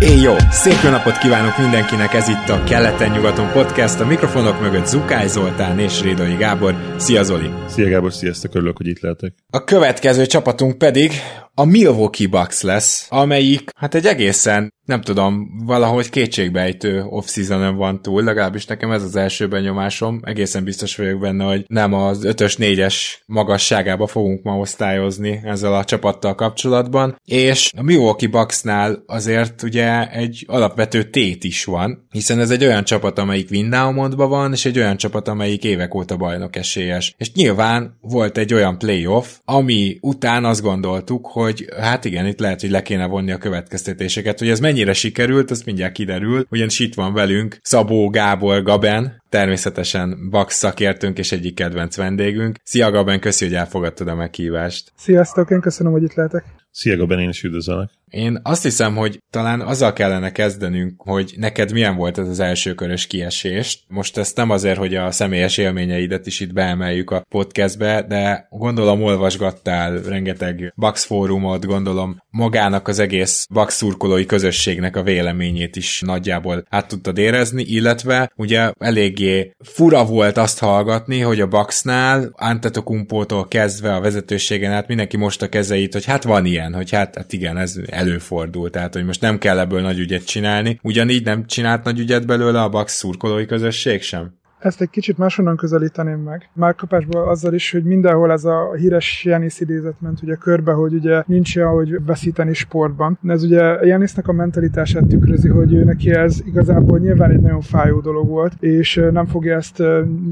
Éj jó! Szép jó napot kívánok mindenkinek, ez itt a Keleten-nyugaton podcast, a mikrofonok mögött Zukály Zoltán és Rédai Gábor. Szia Zoli! Szia Gábor, sziasztok, örülök, hogy itt lehetek. A következő csapatunk pedig a Milwaukee Bucks lesz, amelyik hát egy egészen, nem tudom, valahogy kétségbejtő off-seasonon van túl, legalábbis nekem ez az első benyomásom, egészen biztos vagyok benne, hogy nem az 5-ös, 4-es magasságába fogunk ma osztályozni ezzel a csapattal kapcsolatban, és a Milwaukee Bucksnál azért ugye egy alapvető tét is van, hiszen ez egy olyan csapat, amelyik Window van, és egy olyan csapat, amelyik évek óta bajnok esélyes. És nyilván volt egy olyan playoff, ami után azt gondoltuk, hogy hogy hát igen, itt lehet, hogy le kéne vonni a következtetéseket, hogy ez mennyire sikerült, az mindjárt kiderül, ugyanis itt van velünk Szabó Gábor Gaben, természetesen Bax szakértőnk és egyik kedvenc vendégünk. Szia Gaben, köszi, hogy elfogadtad a meghívást. Sziasztok, én köszönöm, hogy itt lehetek. Szia Gaben, én is üdvözöllek. Én azt hiszem, hogy talán azzal kellene kezdenünk, hogy neked milyen volt ez az első körös kiesést. Most ezt nem azért, hogy a személyes élményeidet is itt beemeljük a podcastbe, de gondolom olvasgattál rengeteg Bax fórumot, gondolom magának az egész Bax szurkolói közösségnek a véleményét is nagyjából át tudtad érezni, illetve ugye eléggé fura volt azt hallgatni, hogy a Baxnál Antetokumpótól kezdve a vezetőségen át mindenki most a kezeit, hogy hát van ilyen, hogy hát, hát igen, ez előfordul, tehát hogy most nem kell ebből nagy ügyet csinálni. Ugyanígy nem csinált nagy ügyet belőle a Bax szurkolói közösség sem? Ezt egy kicsit máshonnan közelíteném meg. Már kapásból azzal is, hogy mindenhol ez a híres Janis idézet ment ugye körbe, hogy ugye nincs olyan, hogy veszíteni sportban. Ez ugye Janisnek a mentalitását tükrözi, hogy ő neki ez igazából nyilván egy nagyon fájó dolog volt, és nem fogja ezt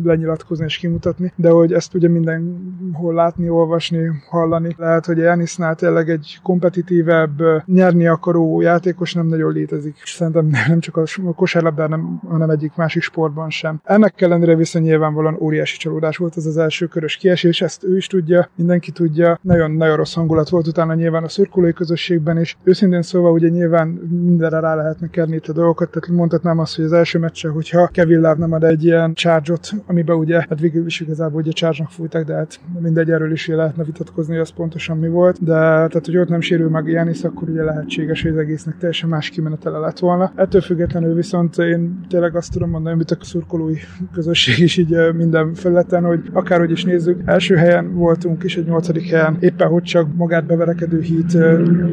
lenyilatkozni és kimutatni, de hogy ezt ugye mindenhol látni, olvasni, hallani. Lehet, hogy Janisnál tényleg egy kompetitívebb, nyerni akaró játékos nem nagyon létezik. Szerintem nem csak a kosárlabdán, hanem egyik másik sportban sem. Ennek ellenére viszont nyilvánvalóan óriási csalódás volt ez az első körös kiesés, ezt ő is tudja, mindenki tudja. Nagyon-nagyon rossz hangulat volt utána nyilván a szurkolói közösségben is. Őszintén szóval ugye nyilván mindenre rá lehetne kerni itt a dolgokat, tehát mondhatnám azt, hogy az első meccse, hogyha Kevin Love nem ad egy ilyen charge-ot, amiben ugye, hát végül is igazából ugye charge-nak fújtak, de hát mindegy, erről is lehetne vitatkozni, hogy az pontosan mi volt. De tehát, hogy ott nem sérül meg Janis, akkor ugye lehetséges, hogy az egésznek teljesen más kimenetele lett volna. Ettől függetlenül viszont én tényleg azt tudom mondani, amit a szurkolói közösség is így minden felületen, hogy akárhogy is nézzük, első helyen voltunk és egy nyolcadik helyen éppen hogy csak magát beverekedő hit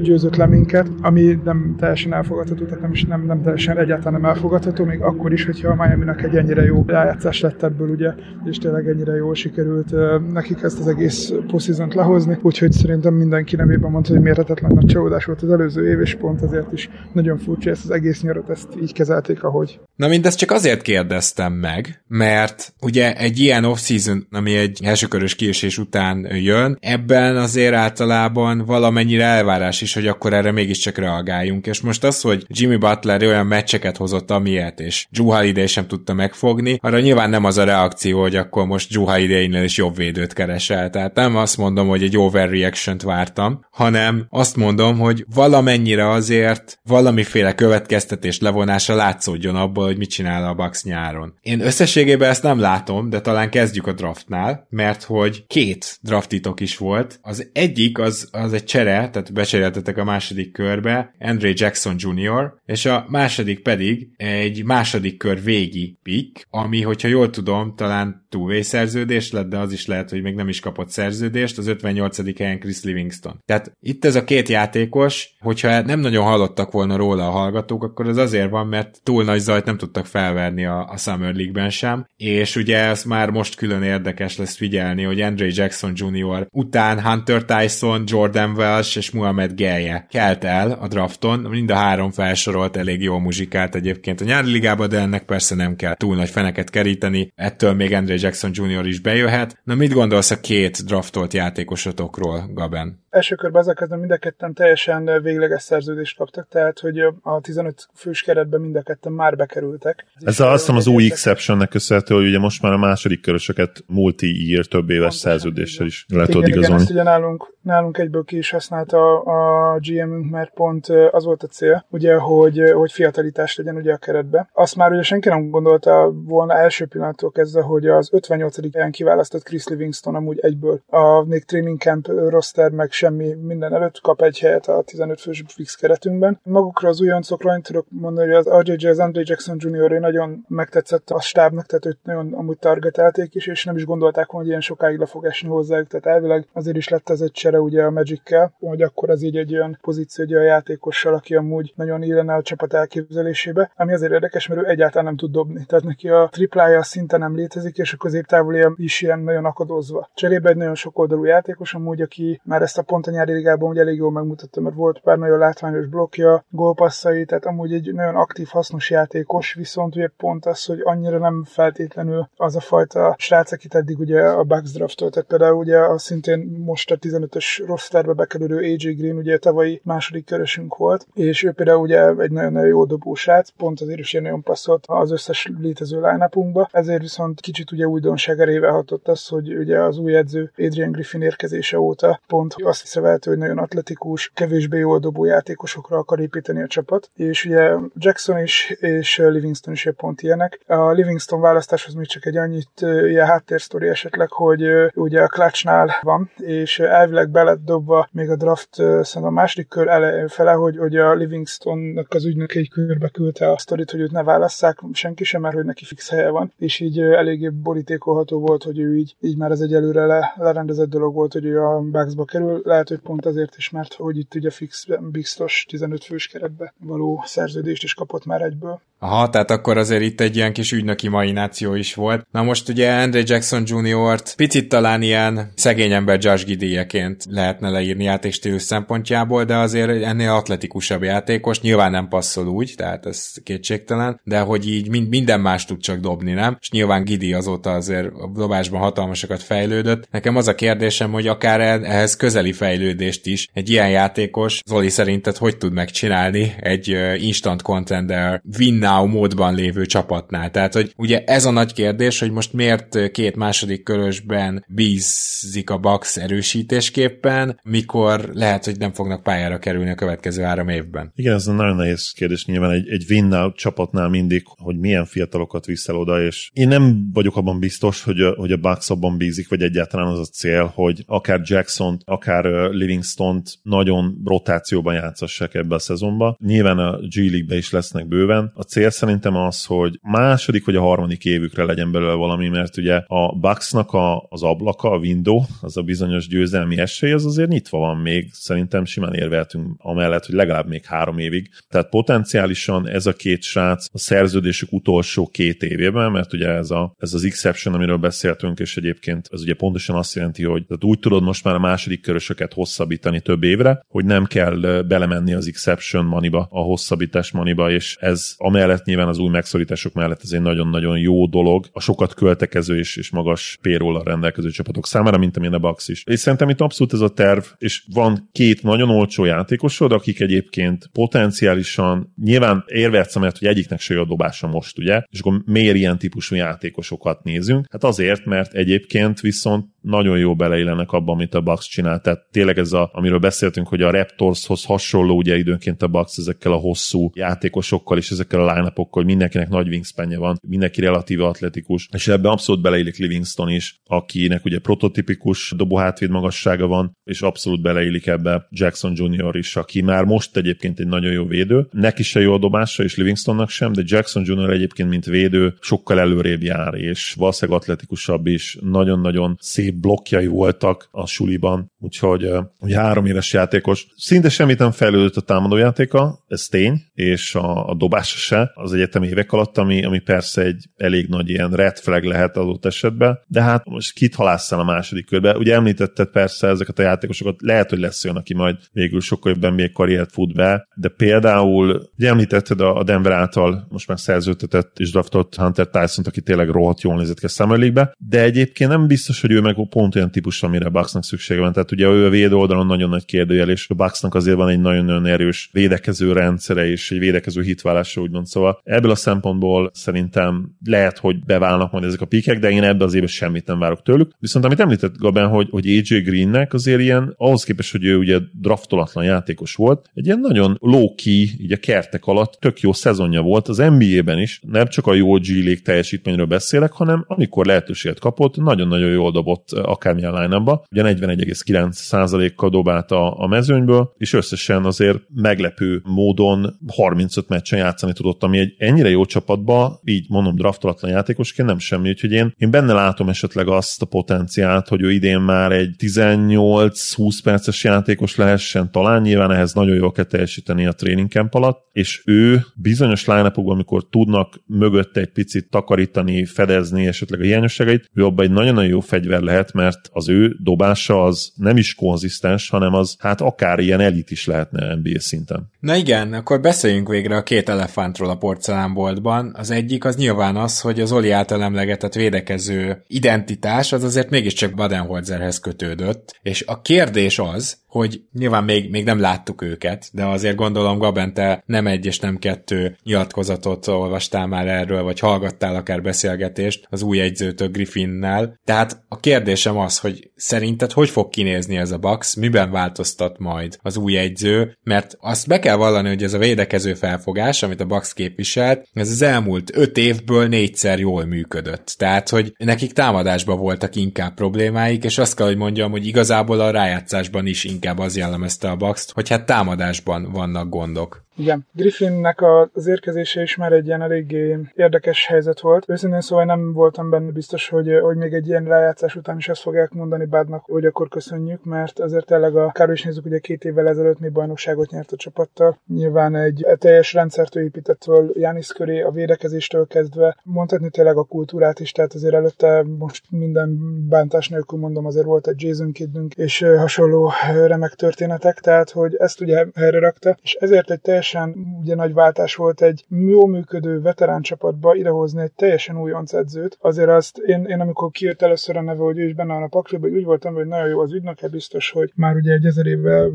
győzött le minket, ami nem teljesen elfogadható, tehát nem, is nem, nem teljesen egyáltalán nem elfogadható, még akkor is, hogyha a Miami-nak egy ennyire jó rájátszás lett ebből, ugye, és tényleg ennyire jól sikerült nekik ezt az egész postseason lehozni, úgyhogy szerintem mindenki nevében mondta, hogy mérhetetlen nagy csalódás volt az előző év, és pont azért is nagyon furcsa, ezt az egész nyarat ezt így kezelték, ahogy. Na mindezt csak azért kérdeztem meg, mert ugye egy ilyen off-season, ami egy elsőkörös kiesés után jön, ebben azért általában valamennyire elvárás is, hogy akkor erre mégiscsak reagáljunk, és most az, hogy Jimmy Butler olyan meccseket hozott, amilyet, és Drew Holiday sem tudta megfogni, arra nyilván nem az a reakció, hogy akkor most Drew Holiday-nél is jobb védőt keresel, tehát nem azt mondom, hogy egy overreaction-t vártam, hanem azt mondom, hogy valamennyire azért valamiféle következtetés levonása látszódjon abból, hogy mit csinál a Bucks nyáron. Én összességében összességében ezt nem látom, de talán kezdjük a draftnál, mert hogy két draftitok is volt. Az egyik az, az egy csere, tehát becseréltetek a második körbe, Andre Jackson Jr., és a második pedig egy második kör végi pick, ami, hogyha jól tudom, talán two szerződés lett, de az is lehet, hogy még nem is kapott szerződést, az 58. helyen Chris Livingston. Tehát itt ez a két játékos, hogyha nem nagyon hallottak volna róla a hallgatók, akkor az azért van, mert túl nagy zajt nem tudtak felverni a, a Summer League-ben sem, sem, és ugye ez már most külön érdekes lesz figyelni, hogy Andre Jackson Jr. után Hunter Tyson, Jordan Welsh és Muhammad Gelje kelt el a drafton, mind a három felsorolt elég jó muzsikát egyébként a nyári ligában, de ennek persze nem kell túl nagy feneket keríteni, ettől még Andre Jackson Jr. is bejöhet. Na mit gondolsz a két draftolt játékosotokról, Gaben? első körben ezzel kezdve mind a ketten teljesen végleges szerződést kaptak, tehát hogy a 15 fős keretben mind a ketten már bekerültek. Ez azt hiszem az új exceptionnek köszönhető, hogy ugye most már a második körösöket multi-year több éves Pontosan, szerződéssel is le tudod igazolni. Igen, ezt ugye nálunk, nálunk egyből ki is használta a GM-ünk, mert pont az volt a cél, ugye, hogy, hogy fiatalitás legyen ugye a keretbe. Azt már ugye senki nem gondolta volna első pillanattól kezdve, hogy az 58. helyen kiválasztott Chris Livingston amúgy egyből a még training camp roster meg semmi minden előtt kap egy helyet a 15 fős fix keretünkben. Magukra az újoncokra én tudok mondani, hogy az RJJ, az Andre Jackson Jr. nagyon megtetszett a stábnak, tehát őt nagyon amúgy targetelték is, és nem is gondolták, hogy ilyen sokáig le fog esni hozzájuk, tehát elvileg azért is lett ez egy csere ugye a Magic-kel, hogy akkor ez így egy olyan pozíció hogy a játékossal, aki amúgy nagyon illene a csapat elképzelésébe, ami azért érdekes, mert ő egyáltalán nem tud dobni. Tehát neki a triplája szinte nem létezik, és a középtávolja is ilyen nagyon akadozva. Cserébe egy nagyon sok oldalú játékos amúgy, aki már ezt a pont a nyári ligában ugye elég jól megmutatta, mert volt pár nagyon látványos blokkja, gólpasszai, tehát amúgy egy nagyon aktív, hasznos játékos, viszont ugye pont az, hogy annyira nem feltétlenül az a fajta srác, akit eddig ugye a Bucks draftolt, például ugye a szintén most a 15-ös rosterbe bekerülő AJ Green, ugye tavalyi második körösünk volt, és ő például ugye egy nagyon-nagyon jó dobó srác, pont azért is nagyon passzolt az összes létező line ezért viszont kicsit ugye újdonság erével hatott az, hogy ugye az új edző Adrian Griffin érkezése óta pont azt észrevehető, hogy nagyon atletikus, kevésbé jól dobó játékosokra akar építeni a csapat, és ugye Jackson is és Livingston is pont ilyenek. A Livingston választáshoz még csak egy annyit ilyen háttérsztori esetleg, hogy ugye a Clutchnál van, és elvileg be dobva még a draft szerintem a második kör ele, fele, hogy, hogy a Livingstonnak az ügynök egy körbe küldte a sztorit, hogy őt ne válasszák senki sem, mert hogy neki fix helye van, és így eléggé borítékolható volt, hogy ő így, így már ez egy előre le, lerendezett dolog volt, hogy ő a Bucksba kerül. Lehet, hogy pont azért is, mert hogy itt ugye fix, biztos 15 fős keretbe való szerződést is kapott már egyből. Aha, tehát akkor azért itt egy ilyen kis ügynöki maináció is volt. Na most ugye Andre Jackson Jr.-t picit talán ilyen szegény ember Josh Gidieként lehetne leírni játékstílus szempontjából, de azért ennél atletikusabb játékos, nyilván nem passzol úgy, tehát ez kétségtelen, de hogy így mind, minden más tud csak dobni, nem? És nyilván Gidi azóta azért a dobásban hatalmasokat fejlődött. Nekem az a kérdésem, hogy akár ehhez közeli fejlődést is egy ilyen játékos, Zoli szerinted hogy tud megcsinálni egy instant contender win now módban lévő csapatnál. Tehát, hogy ugye ez a nagy kérdés, hogy most miért két második körösben bízik a Bucks erősítésképpen, mikor lehet, hogy nem fognak pályára kerülni a következő három évben. Igen, ez nagyon nehéz kérdés. Nyilván egy, egy win csapatnál mindig, hogy milyen fiatalokat viszel oda, és én nem vagyok abban biztos, hogy a, hogy a Bucks abban bízik, vagy egyáltalán az a cél, hogy akár Jackson, akár Livingston-t nagyon rotációban játszassák ebbe a szezonba. Nyilván a G League-be is lesznek bőven. A cél szerintem az, hogy második vagy a harmadik évükre legyen belőle valami, mert ugye a Bucksnak a, az ablaka, a window, az a bizonyos győzelmi esély, az azért nyitva van még. Szerintem simán érveltünk amellett, hogy legalább még három évig. Tehát potenciálisan ez a két srác a szerződésük utolsó két évében, mert ugye ez, a, ez az exception, amiről beszéltünk, és egyébként ez ugye pontosan azt jelenti, hogy tehát úgy tudod most már a második körösöket hosszabbítani több évre, hogy nem kell belemenni az exception maniba, a hosszabbítás maniba, és ez amellett nyilván az új megszorítások mellett ez egy nagyon-nagyon jó dolog a sokat költekező és, és magas péróla rendelkező csapatok számára, mint amilyen a Bucks is. És szerintem itt abszolút ez a terv, és van két nagyon olcsó játékosod, akik egyébként potenciálisan nyilván érvetsz, mert hogy egyiknek se jó a dobása most, ugye, és akkor miért ilyen típusú játékosokat nézünk? Hát azért, mert egyébként viszont nagyon jó beleillenek abba, amit a Bucks csinál. Tehát tényleg ez a, amiről beszéltünk, hogy a Raptorshoz hasonló ugye időnként a Bucks ezekkel a hosszú játékosokkal és ezekkel a line hogy mindenkinek nagy wingspanje van, mindenki relatíve atletikus, és ebben abszolút beleillik Livingston is, akinek ugye prototipikus dobóhátvéd magassága van, és abszolút beleillik ebbe Jackson Jr. is, aki már most egyébként egy nagyon jó védő. Neki se jó a dobása, és Livingstonnak sem, de Jackson Jr. egyébként, mint védő, sokkal előrébb jár, és valószínűleg atletikusabb is, nagyon-nagyon szép blokkjai voltak a suliban, úgyhogy ugye három éves játékos. Szinte semmit nem fejlődött a támadójátéka, ez tény, és a, a dobása se az egyetemi évek alatt, ami, ami persze egy elég nagy ilyen red flag lehet adott esetben, de hát most kit halásszál a második körbe? Ugye említetted persze ezeket a játékosokat, lehet, hogy lesz olyan, aki majd végül sokkal jobban még karriert fut be, de például ugye említetted a Denver által most már szerződtetett és draftott Hunter tyson aki tényleg rohadt jól nézett ki a Summer League-be, de egyébként nem biztos, hogy ő meg pont olyan típus, amire Bucksnak szüksége van. Tehát ugye ő a védő oldalon nagyon nagy kérdőjel, és a Bucksnak azért van egy nagyon-nagyon erős védekező rendszere és egy védekező hitválása úgymond Szóval ebből a szempontból szerintem lehet, hogy beválnak majd ezek a pikek, de én ebbe az évben semmit nem várok tőlük. Viszont amit említett Gaben, hogy, hogy AJ Greennek azért ilyen, ahhoz képest, hogy ő ugye draftolatlan játékos volt, egy ilyen nagyon low-key, így a kertek alatt tök jó szezonja volt az NBA-ben is, nem csak a jó G League teljesítményről beszélek, hanem amikor lehetőséget kapott, nagyon-nagyon jól dobott akármilyen line ugye 41,9%-kal dobált a, a mezőnyből, és összesen azért meglepő módon 35 meccsen játszani tudott, ami egy ennyire jó csapatba, így mondom draftolatlan játékosként nem semmi, úgyhogy én, én benne látom esetleg azt a potenciált, hogy ő idén már egy 18-20 perces játékos lehessen, talán nyilván ehhez nagyon jól kell teljesíteni a training camp alatt, és ő bizonyos line amikor tudnak mögötte egy picit takarítani, fedezni esetleg a hiányosságait, ő abban egy nagyon-nagyon jó fegyver lehet, mert az ő dobása az nem is konzisztens, hanem az hát akár ilyen elit is lehetne NBA szinten. Na igen, akkor beszéljünk végre a két elefántról a porcelánboltban. Az egyik az nyilván az, hogy az Oli által emlegetett védekező identitás az azért mégiscsak Badenholzerhez kötődött, és a kérdés az, hogy nyilván még, még nem láttuk őket, de azért gondolom Gabente nem egy és nem kettő nyilatkozatot olvastál már erről, vagy hallgattál akár beszélgetést az új egyzőtől Griffinnel. Tehát a kérdésem az, hogy szerinted hogy fog kinézni ez a Bax, miben változtat majd az új egyző, mert azt be kell vallani, hogy ez a védekező felfogás, amit a Bax képviselt, ez az elmúlt öt évből négyszer jól működött. Tehát, hogy nekik támadásban voltak inkább problémáik, és azt kell, hogy mondjam, hogy igazából a rájátszásban is inkább inkább az jellemezte a Bucks-t, hogy hát támadásban vannak gondok. Igen, Griffinnek az érkezése is már egy ilyen eléggé érdekes helyzet volt. Őszintén szóval nem voltam benne biztos, hogy, hogy még egy ilyen rájátszás után is ezt fogják mondani Bádnak, hogy akkor köszönjük, mert azért tényleg a Károly is nézzük, ugye két évvel ezelőtt még bajnokságot nyert a csapattal. Nyilván egy teljes rendszert épített föl Jánisz köré, a védekezéstől kezdve, mondhatni tényleg a kultúrát is, tehát azért előtte most minden bántás nélkül mondom, azért volt egy Jason Kiddünk és hasonló remek történetek, tehát hogy ezt ugye helyre rakta, és ezért egy teljes teljesen ugye nagy váltás volt egy jó működő veterán csapatba idehozni egy teljesen új edzőt. Azért azt én, én amikor kijött először a neve, hogy ő is benne van a pakliba, úgy voltam, hogy nagyon jó az ügynöke, biztos, hogy már ugye egy ezer évvel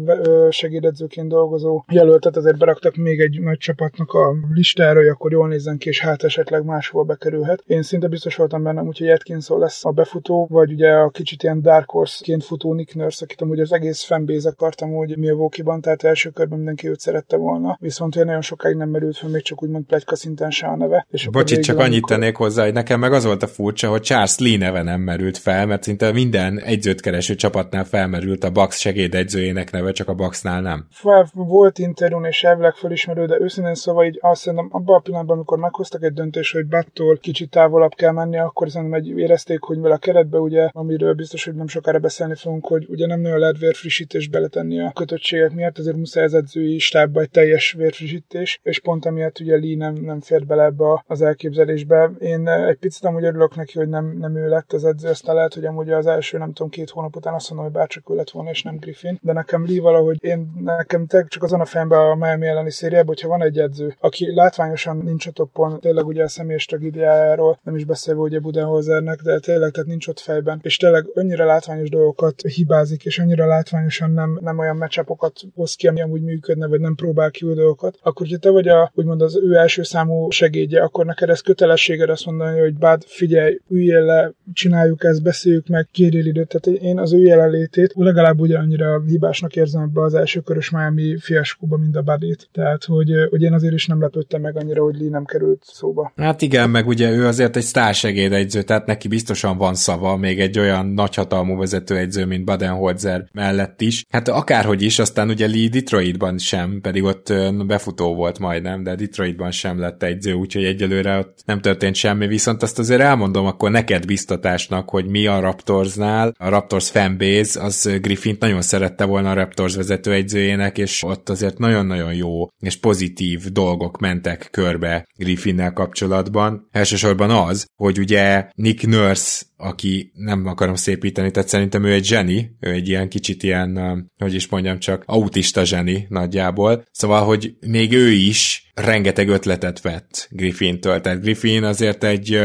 segédedzőként dolgozó jelöltet azért beraktak még egy nagy csapatnak a listára, hogy akkor jól nézzen ki, és hát esetleg máshol bekerülhet. Én szinte biztos voltam benne, úgyhogy Atkinson lesz a befutó, vagy ugye a kicsit ilyen Dark Horse-ként futó Nick Nurse, akit amúgy az egész fanbase akartam úgy Milwaukee-ban, tehát első körben mindenki őt szerette volna viszont olyan nagyon sokáig nem merült fel, még csak úgymond plegyka szinten se a neve. És Bocsi, csak annyit amikor... tennék hozzá, hogy nekem meg az volt a furcsa, hogy Charles Lee neve nem merült fel, mert szinte minden egyzőt kereső csapatnál felmerült a Bax segédegyzőjének neve, csak a Baxnál nem. Fel, volt interjún és elvileg felismerő, de őszintén szóval így azt szerintem abban a pillanatban, amikor meghoztak egy döntést, hogy Battól kicsit távolabb kell menni, akkor szerintem egy érezték, hogy vele a keretbe, ugye, amiről biztos, hogy nem sokára beszélni fogunk, hogy ugye nem nagyon lehet vérfrissítést beletenni a kötöttségek miatt, ezért muszáj az edzői stábba egy teljes vérfrissítés, és pont emiatt ugye Lee nem, nem fért bele ebbe az elképzelésbe. Én eh, egy picit amúgy örülök neki, hogy nem, nem ő lett az edző, aztán lehet, hogy amúgy az első, nem tudom, két hónap után azt mondom, hogy bárcsak ő lett volna, és nem Griffin, de nekem Lee valahogy én nekem csak az a fejembe a Miami elleni szériában, hogyha van egy edző, aki látványosan nincs a toppon, tényleg ugye a személyes tragédiájáról, nem is beszélve ugye Budenholzernek, de tényleg tehát nincs ott fejben, és tényleg annyira látványos dolgokat hibázik, és annyira látványosan nem, nem olyan meccsapokat hoz ki, ami amúgy működne, vagy nem próbál ki dolgokat, akkor hogyha te vagy a, úgymond az ő első számú segédje, akkor neked ez kötelességed azt mondani, hogy bád, figyelj, üljél le, csináljuk ezt, beszéljük meg, kérjél időt. Tehát én az ő jelenlétét legalább ugyanannyira hibásnak érzem ebbe az első körös Miami fiaskóba, mint a Badét. Tehát, hogy, hogy én azért is nem lepődtem meg annyira, hogy Lee nem került szóba. Hát igen, meg ugye ő azért egy sztársegédegyző, tehát neki biztosan van szava, még egy olyan nagyhatalmú vezetőegyző, mint Badenholzer mellett is. Hát akárhogy is, aztán ugye Lee Detroitban sem, pedig ott befutó volt majdnem, de Detroitban sem lett egyző, úgyhogy egyelőre ott nem történt semmi, viszont azt azért elmondom akkor neked biztatásnak, hogy mi a Raptorsnál, a Raptors fanbase, az Griffint nagyon szerette volna a Raptors vezetőegyzőjének, és ott azért nagyon-nagyon jó és pozitív dolgok mentek körbe Griffinnel kapcsolatban. Elsősorban az, hogy ugye Nick Nurse aki nem akarom szépíteni, tehát szerintem ő egy zseni, ő egy ilyen kicsit ilyen, hogy is mondjam csak, autista zseni nagyjából. Szóval, hogy még ő is rengeteg ötletet vett Griffintől, tehát Griffin azért egy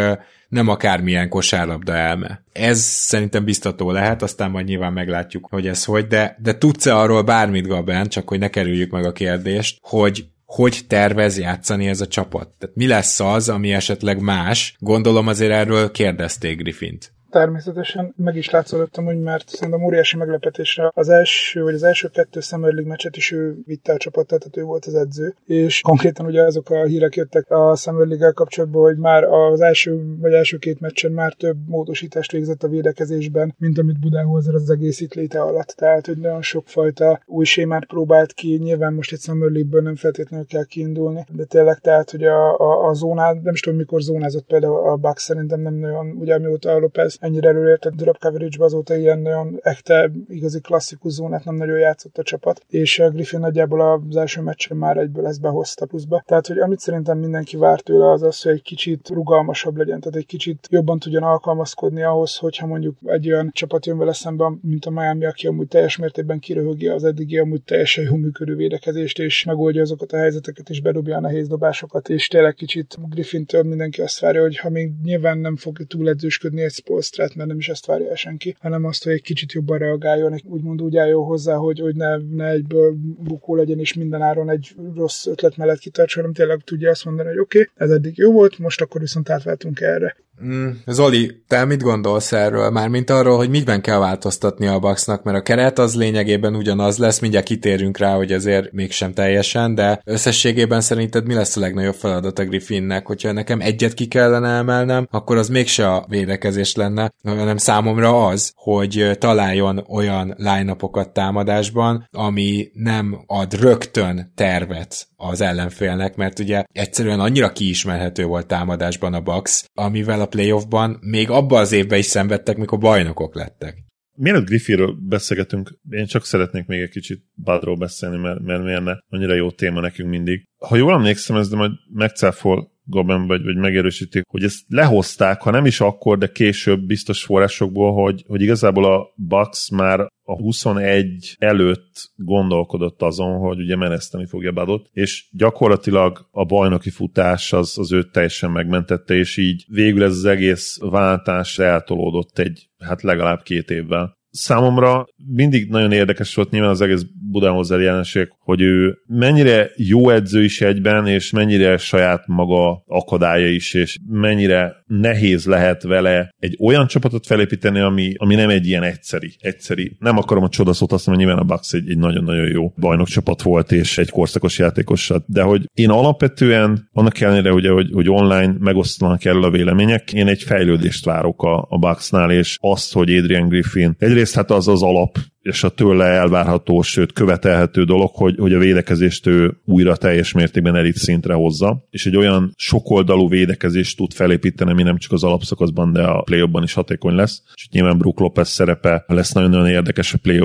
nem akármilyen kosárlabda elme. Ez szerintem biztató lehet, aztán majd nyilván meglátjuk, hogy ez hogy, de, de tudsz-e arról bármit, Gaben, csak hogy ne kerüljük meg a kérdést, hogy hogy tervez játszani ez a csapat. Tehát mi lesz az, ami esetleg más? Gondolom azért erről kérdezték Griffint természetesen meg is látszolottam, hogy mert szerintem óriási meglepetésre az első, vagy az első kettő Summer League meccset is ő vitte a csapatot, tehát ő volt az edző, és konkrétan ugye azok a hírek jöttek a Summer League-el kapcsolatban, hogy már az első, vagy első két meccsen már több módosítást végzett a védekezésben, mint amit Budenholzer az egész itt léte alatt. Tehát, hogy nagyon sokfajta új sémát próbált ki, nyilván most egy Summer League-ből nem feltétlenül kell kiindulni, de tényleg tehát, hogy a, a, a zónád, nem is tudom mikor zónázott például a Bucks, szerintem nem nagyon, ugye amióta a Lopez ennyire előért a drop coverage azóta ilyen nagyon echte, igazi klasszikus zónát nem nagyon játszott a csapat, és a Griffin nagyjából az első meccsen már egyből ezt behozta pluszba. Tehát, hogy amit szerintem mindenki vár tőle az az, hogy egy kicsit rugalmasabb legyen, tehát egy kicsit jobban tudjon alkalmazkodni ahhoz, hogyha mondjuk egy olyan csapat jön vele szemben, mint a Miami, aki amúgy teljes mértékben kiröhögi az eddigi amúgy teljesen jó működő védekezést, és megoldja azokat a helyzeteket, és bedobja a nehéz dobásokat, és tényleg kicsit Griffintől mindenki azt várja, hogy ha még nyilván nem fog túl edzősködni egy Spolstrát, mert nem is ezt várja senki, hanem azt, hogy egy kicsit jobban reagáljon, úgymond úgy álljon hozzá, hogy, hogy ne, ne egyből bukó legyen, és minden áron egy rossz ötlet mellett kitartsa, hanem tényleg tudja azt mondani, hogy oké, okay, ez eddig jó volt, most akkor viszont átváltunk erre. Mm, Zoli, te mit gondolsz erről? Mármint arról, hogy mitben kell változtatni a Bucksnak, mert a keret az lényegében ugyanaz lesz, mindjárt kitérünk rá, hogy azért mégsem teljesen, de összességében szerinted mi lesz a legnagyobb feladat a Griffinnek? Hogyha nekem egyet ki kellene emelnem, akkor az mégse a védekezés lenne, hanem számomra az, hogy találjon olyan line támadásban, ami nem ad rögtön tervet az ellenfélnek, mert ugye egyszerűen annyira kiismerhető volt támadásban a Bucks, amivel a playoffban még abban az évben is szenvedtek, mikor bajnokok lettek. Mielőtt Griffinről beszélgetünk, én csak szeretnék még egy kicsit Badról beszélni, mert, mert miért ne? Annyira jó téma nekünk mindig. Ha jól emlékszem, ez de majd megcáfol Goben vagy, vagy megerősítik, hogy ezt lehozták, ha nem is akkor, de később biztos forrásokból, hogy, hogy igazából a Bucks már a 21 előtt gondolkodott azon, hogy ugye meneszteni fogja Badot, és gyakorlatilag a bajnoki futás az, az őt teljesen megmentette, és így végül ez az egész váltás eltolódott egy, hát legalább két évvel számomra mindig nagyon érdekes volt nyilván az egész Budenholzer jelenség, hogy ő mennyire jó edző is egyben, és mennyire saját maga akadálya is, és mennyire nehéz lehet vele egy olyan csapatot felépíteni, ami, ami nem egy ilyen egyszeri. egyszeri. Nem akarom a csodaszót azt hogy nyilván a Bucks egy, egy nagyon-nagyon jó bajnokcsapat volt, és egy korszakos játékosat, de hogy én alapvetően, annak ellenére ugye, hogy, hogy online megosztanak erről a vélemények, én egy fejlődést várok a, a Bucksnál, és azt, hogy Adrian Griffin egyrészt hát az az alap és a tőle elvárható, sőt követelhető dolog, hogy, hogy a védekezést ő újra teljes mértékben elit szintre hozza, és egy olyan sokoldalú védekezést tud felépíteni, ami nem csak az alapszakaszban, de a play is hatékony lesz. És nyilván Brook Lopez szerepe lesz nagyon-nagyon érdekes a play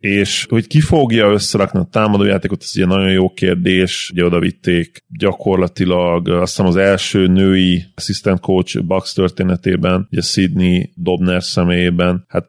és hogy ki fogja összerakni a támadójátékot, ez ugye nagyon jó kérdés, ugye oda vitték gyakorlatilag azt hiszem az első női assistant coach Bucks történetében, ugye Sydney Dobner személyében, hát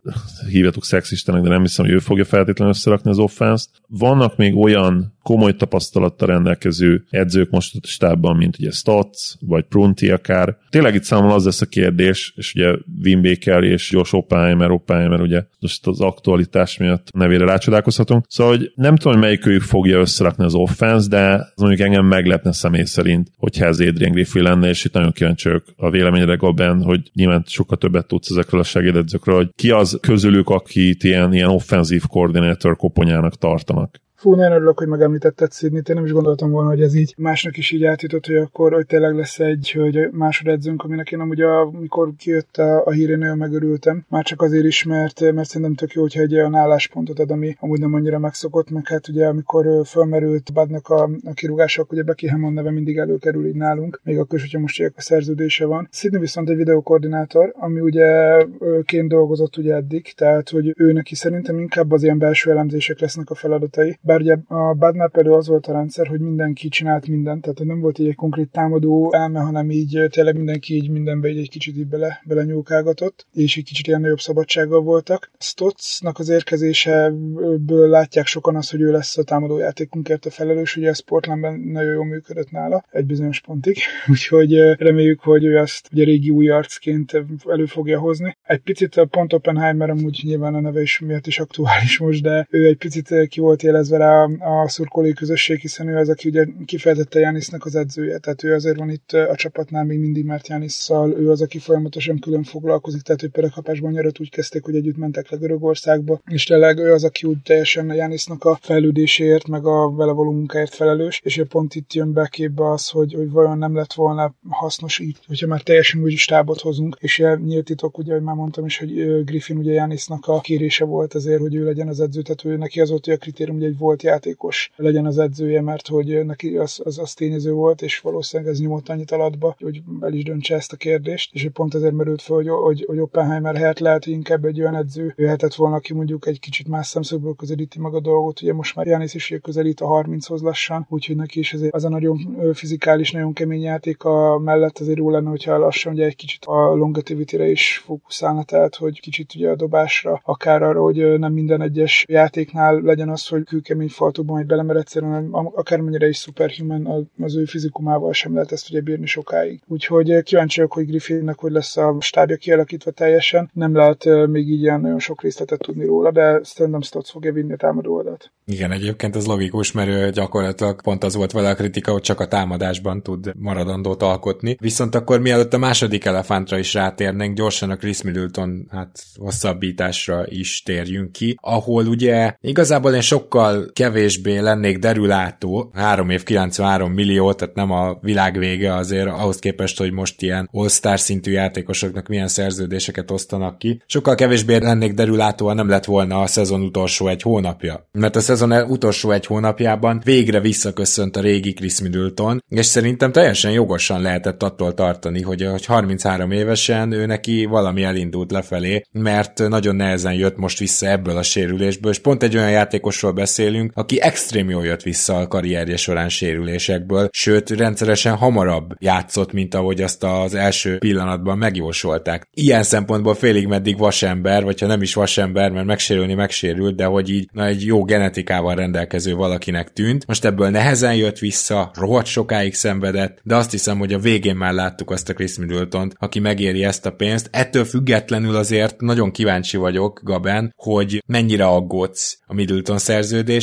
hívjatok szexistenek, de nem hiszem, hogy ő fogja feltétlenül összerakni az offense Vannak még olyan komoly tapasztalattal rendelkező edzők most a stábban, mint ugye Stotz, vagy Prunti akár. Tényleg itt számomra az lesz a kérdés, és ugye Wim Baker és Josh Oppenheimer, Oppenheimer ugye most az aktualitás miatt nevére rácsodálkozhatunk. Szóval, hogy nem tudom, hogy melyikőjük fogja összerakni az offense, de az mondjuk engem meglepne személy szerint, hogyha ez Adrian Griffin lenne, és itt nagyon kíváncsi a véleményre Gabben, hogy nyilván sokkal többet tudsz ezekről a segédedzőkről, hogy ki az közülük, akit ilyen, ilyen offenzív koordinátor koponyának tartanak. Fú, nagyon örülök, hogy megemlítetted Sydney, én nem is gondoltam volna, hogy ez így másnak is így átjutott, hogy akkor hogy tényleg lesz egy hogy másodedzőnk, aminek én amúgy, amikor kijött a, a hír, én nagyon megörültem. Már csak azért is, mert, mert szerintem tök jó, hogyha egy olyan álláspontot ad, ami amúgy nem annyira megszokott, meg hát ugye amikor fölmerült Badnak a, a kirúgása, akkor ugye Becky Hammond neve mindig előkerül így nálunk, még akkor is, hogyha most a szerződése van. Sydney viszont egy videokoordinátor, ami ugye ként dolgozott ugye eddig, tehát hogy ő neki szerintem inkább az ilyen belső elemzések lesznek a feladatai, bár ugye a Badnap elő az volt a rendszer, hogy mindenki csinált mindent, tehát nem volt egy konkrét támadó elme, hanem így tényleg mindenki így mindenbe így egy kicsit így bele, bele nyúlkálgatott, és egy kicsit ilyen nagyobb szabadsággal voltak. Stotznak az érkezéseből látják sokan azt, hogy ő lesz a támadó játékunkért a felelős, ugye ez Portlandben nagyon jól működött nála, egy bizonyos pontig, úgyhogy reméljük, hogy ő azt ugye régi új arcként elő fogja hozni. Egy picit a pont Oppenheimer amúgy nyilván a neve is miatt is aktuális most, de ő egy picit ki volt élezve rá a, a szurkolói közösség, hiszen ő az, aki ugye kifejtette Jánisznak az edzője, tehát ő azért van itt a csapatnál még mindig, mert Jánisszal ő az, aki folyamatosan külön foglalkozik, tehát ő például kapásban nyarat úgy kezdték, hogy együtt mentek le Görögországba, és tényleg ő az, aki úgy teljesen Jánisznak a fejlődéséért, meg a vele való munkáért felelős, és pont itt jön be képbe az, hogy, hogy vajon nem lett volna hasznos így, hogyha már teljesen új stábot hozunk, és nyílt titok, ugye, hogy már mondtam is, hogy Griffin ugye Jánisznak a kérése volt azért, hogy ő legyen az edző, tehát ő neki az volt a kritérium, hogy egy volt játékos legyen az edzője, mert hogy neki az, az, az tényező volt, és valószínűleg ez nyomott annyit alatba, hogy el is döntse ezt a kérdést, és pont ezért merült fel, hogy, hogy, hogy Oppenheimer helyett lehet, hogy inkább egy olyan edző jöhetett volna, aki mondjuk egy kicsit más szemszögből közelíti meg a dolgot. Ugye most már Janis is közelít a 30-hoz lassan, úgyhogy neki is azért az a nagyon fizikális, nagyon kemény játék a mellett azért jó lenne, hogyha lassan ugye egy kicsit a longevity-re is fókuszálna, tehát hogy kicsit ugye a dobásra, akár arra, hogy nem minden egyes játéknál legyen az, hogy kőkemény faltóban majd belemer egyszerűen, akármennyire is superhuman, az ő fizikumával sem lehet ezt ugye bírni sokáig. Úgyhogy kíváncsi vagyok, hogy Griffinnek hogy lesz a stábja kialakítva teljesen. Nem lehet még így ilyen nagyon sok részletet tudni róla, de szerintem Stotts fogja vinni a támadó oldalt. Igen, egyébként ez logikus, mert ő gyakorlatilag pont az volt vele a kritika, hogy csak a támadásban tud maradandót alkotni. Viszont akkor mielőtt a második elefántra is rátérnénk, gyorsan a Chris Middleton hát hosszabbításra is térjünk ki, ahol ugye igazából én sokkal kevésbé lennék derülátó, 3 év 93 millió, tehát nem a világ vége azért ahhoz képest, hogy most ilyen all-star szintű játékosoknak milyen szerződéseket osztanak ki. Sokkal kevésbé lennék derülátó, ha nem lett volna a szezon utolsó egy hónapja. Mert a szezon utolsó egy hónapjában végre visszaköszönt a régi Chris Middleton, és szerintem teljesen jogosan lehetett attól tartani, hogy 33 évesen ő neki valami elindult lefelé, mert nagyon nehezen jött most vissza ebből a sérülésből, és pont egy olyan játékosról beszélünk, aki extrém jól jött vissza a karrierje során sérülésekből, sőt rendszeresen hamarabb játszott, mint ahogy azt az első pillanatban megjósolták. Ilyen szempontból félig meddig vasember, vagy ha nem is vasember, mert megsérülni megsérült, de hogy így na, egy jó genetikával rendelkező valakinek tűnt. Most ebből nehezen jött vissza, rohadt sokáig szenvedett, de azt hiszem, hogy a végén már láttuk azt a Chris middleton aki megéri ezt a pénzt. Ettől függetlenül azért nagyon kíváncsi vagyok, Gaben, hogy mennyire aggódsz a Middleton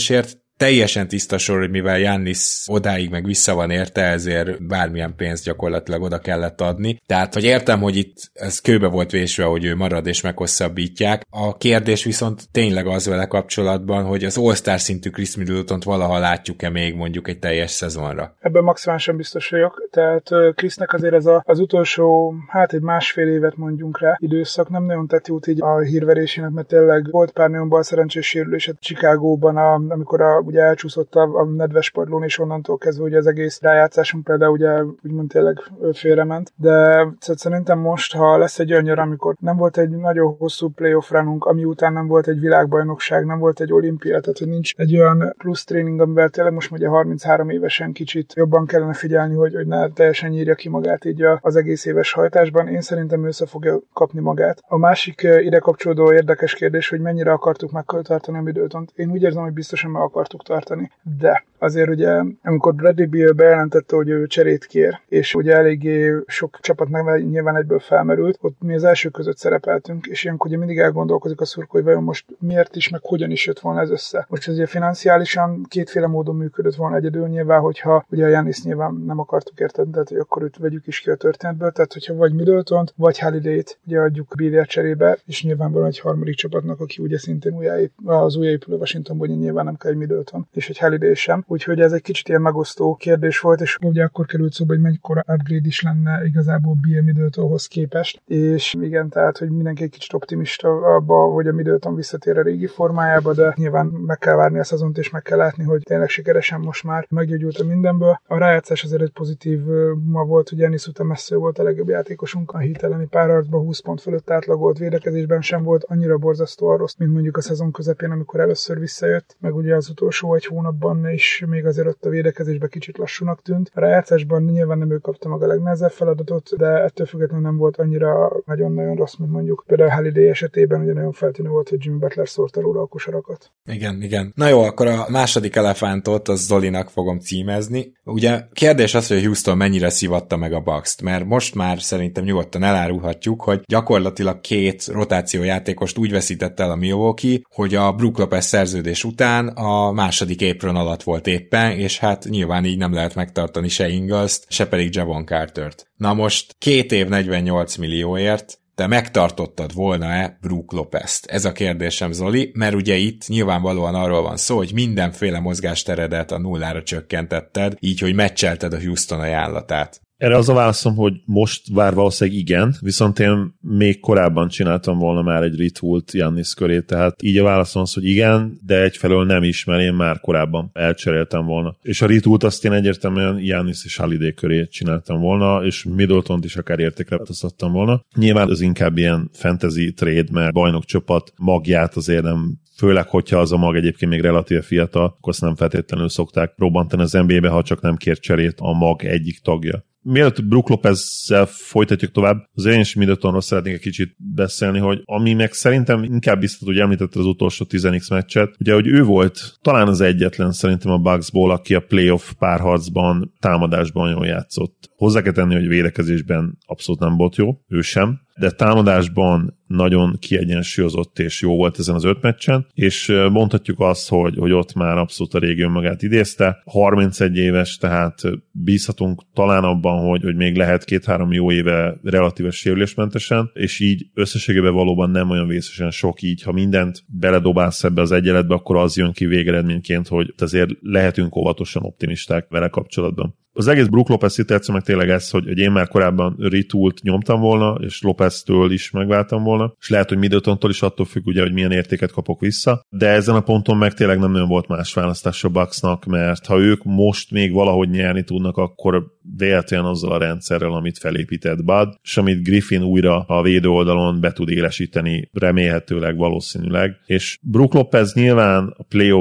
Richard teljesen tiszta sor, hogy mivel Jannis odáig meg vissza van érte, ezért bármilyen pénzt gyakorlatilag oda kellett adni. Tehát, hogy értem, hogy itt ez kőbe volt vésve, hogy ő marad és meghosszabbítják. A kérdés viszont tényleg az vele kapcsolatban, hogy az All-Star szintű Chris middleton valaha látjuk-e még mondjuk egy teljes szezonra. Ebben maximálisan biztos vagyok. Tehát Chrisnek azért ez a, az utolsó, hát egy másfél évet mondjunk rá időszak nem nagyon tett jót így a hírverésének, mert tényleg volt pár nagyon bal szerencsés sérülése Chicagóban, a, amikor a ugye elcsúszott a, a nedves padlón, és onnantól kezdve ugye az egész rájátszásunk például ugye úgymond tényleg félrement. De szerintem most, ha lesz egy olyan amikor nem volt egy nagyon hosszú playoff rununk, ami után nem volt egy világbajnokság, nem volt egy olimpia, tehát hogy nincs egy olyan plusz tréning, amivel tényleg most ugye 33 évesen kicsit jobban kellene figyelni, hogy, hogy ne teljesen nyírja ki magát így az egész éves hajtásban. Én szerintem össze fogja kapni magát. A másik ide kapcsolódó érdekes kérdés, hogy mennyire akartuk megtartani a Middletont. Én úgy érzem, hogy biztosan meg akartuk tartani. De azért ugye, amikor Bradley Beal bejelentette, hogy ő cserét kér, és ugye eléggé sok csapat neve nyilván egyből felmerült, ott mi az első között szerepeltünk, és ilyenkor ugye mindig elgondolkozik a szurkó, hogy vajon most miért is, meg hogyan is jött volna ez össze. Most ez ugye financiálisan kétféle módon működött volna egyedül nyilván, hogyha ugye a Janis nyilván nem akartuk érteni, tehát hogy akkor őt vegyük is ki a történetből, tehát hogyha vagy middleton vagy Halliday-t ugye adjuk Beal cserébe, és nyilvánvalóan egy harmadik csapatnak, aki ugye szintén újjáép, az újjáépülő Washingtonból nyilván nem kell egy Middleton, és egy Halliday sem. Úgyhogy ez egy kicsit ilyen megosztó kérdés volt, és ugye akkor került szóba, hogy mennyikora upgrade is lenne igazából B.A. Middletonhoz képest. És igen, tehát, hogy mindenki egy kicsit optimista abba, hogy a Middleton visszatér a régi formájába, de nyilván meg kell várni a szezont, és meg kell látni, hogy tényleg sikeresen most már meggyógyult a mindenből. A rájátszás azért egy pozitív ma volt, hogy Ennis után messze volt a legjobb játékosunk a hitelemi párharcban 20 pont fölött átlagolt védekezésben sem volt annyira borzasztó rossz, mint mondjuk a szezon közepén, amikor először visszajött, meg ugye az utolsó egy hónapban is még azért ott a védekezésben kicsit lassúnak tűnt. A rájátszásban nyilván nem ő kapta meg a legnehezebb feladatot, de ettől függetlenül nem volt annyira nagyon-nagyon rossz, mint mondjuk például Halliday esetében, ugye nagyon feltűnő volt, hogy Jimmy Butler szórta róla a kosarakat. Igen, igen. Na jó, akkor a második elefántot az Zolinak fogom címezni. Ugye kérdés az, hogy Houston mennyire szivatta meg a bucks mert most már szerintem nyugodtan elárulhatjuk, hogy gyakorlatilag két rotációjátékost úgy veszített el a Milwaukee, hogy a Brook Lopez szerződés után a második apron alatt volt éppen, és hát nyilván így nem lehet megtartani se Ingles-t, se pedig Javon Cartert. Na most két év 48 millióért te megtartottad volna-e Brook Lopez-t? Ez a kérdésem, Zoli, mert ugye itt nyilvánvalóan arról van szó, hogy mindenféle mozgásteredet a nullára csökkentetted, így, hogy meccselted a Houston ajánlatát. Erre az a válaszom, hogy most vár valószínűleg igen, viszont én még korábban csináltam volna már egy retoolt Jannis köré, tehát így a válaszom az, hogy igen, de egyfelől nem is, mert én már korábban elcseréltem volna. És a retoolt azt én egyértelműen Jannis és Holiday köré csináltam volna, és middleton is akár értékre változtattam volna. Nyilván az inkább ilyen fantasy trade, mert bajnok csapat magját azért nem főleg, hogyha az a mag egyébként még relatíve fiatal, akkor azt nem feltétlenül szokták robbantani az NBA-be, ha csak nem kér cserét a mag egyik tagja mielőtt Brook Lopez-zel folytatjuk tovább, az én is Middletonról szeretnék egy kicsit beszélni, hogy ami meg szerintem inkább biztos, hogy említette az utolsó 10x meccset, ugye, hogy ő volt talán az egyetlen szerintem a Bucksból, aki a playoff párharcban, támadásban jól játszott. Hozzá kell tenni, hogy védekezésben abszolút nem volt jó, ő sem, de támadásban nagyon kiegyensúlyozott és jó volt ezen az öt meccsen, és mondhatjuk azt, hogy, hogy ott már abszolút a régió magát idézte. 31 éves, tehát bízhatunk talán abban, hogy, hogy még lehet két-három jó éve relatíve sérülésmentesen, és így összességében valóban nem olyan vészesen sok így, ha mindent beledobálsz ebbe az egyenletbe, akkor az jön ki végeredményként, hogy azért lehetünk óvatosan optimisták vele kapcsolatban az egész Brook Lopez szituáció meg tényleg ez, hogy, hogy én már korábban retoolt nyomtam volna, és Lopez-től is megváltam volna, és lehet, hogy Middletontól is attól függ, ugye, hogy milyen értéket kapok vissza, de ezen a ponton meg tényleg nem nagyon volt más választás a Bucksnak, mert ha ők most még valahogy nyerni tudnak, akkor véletlenül azzal a rendszerrel, amit felépített Bud, és amit Griffin újra a védő oldalon be tud élesíteni, remélhetőleg, valószínűleg. És Brook Lopez nyilván a play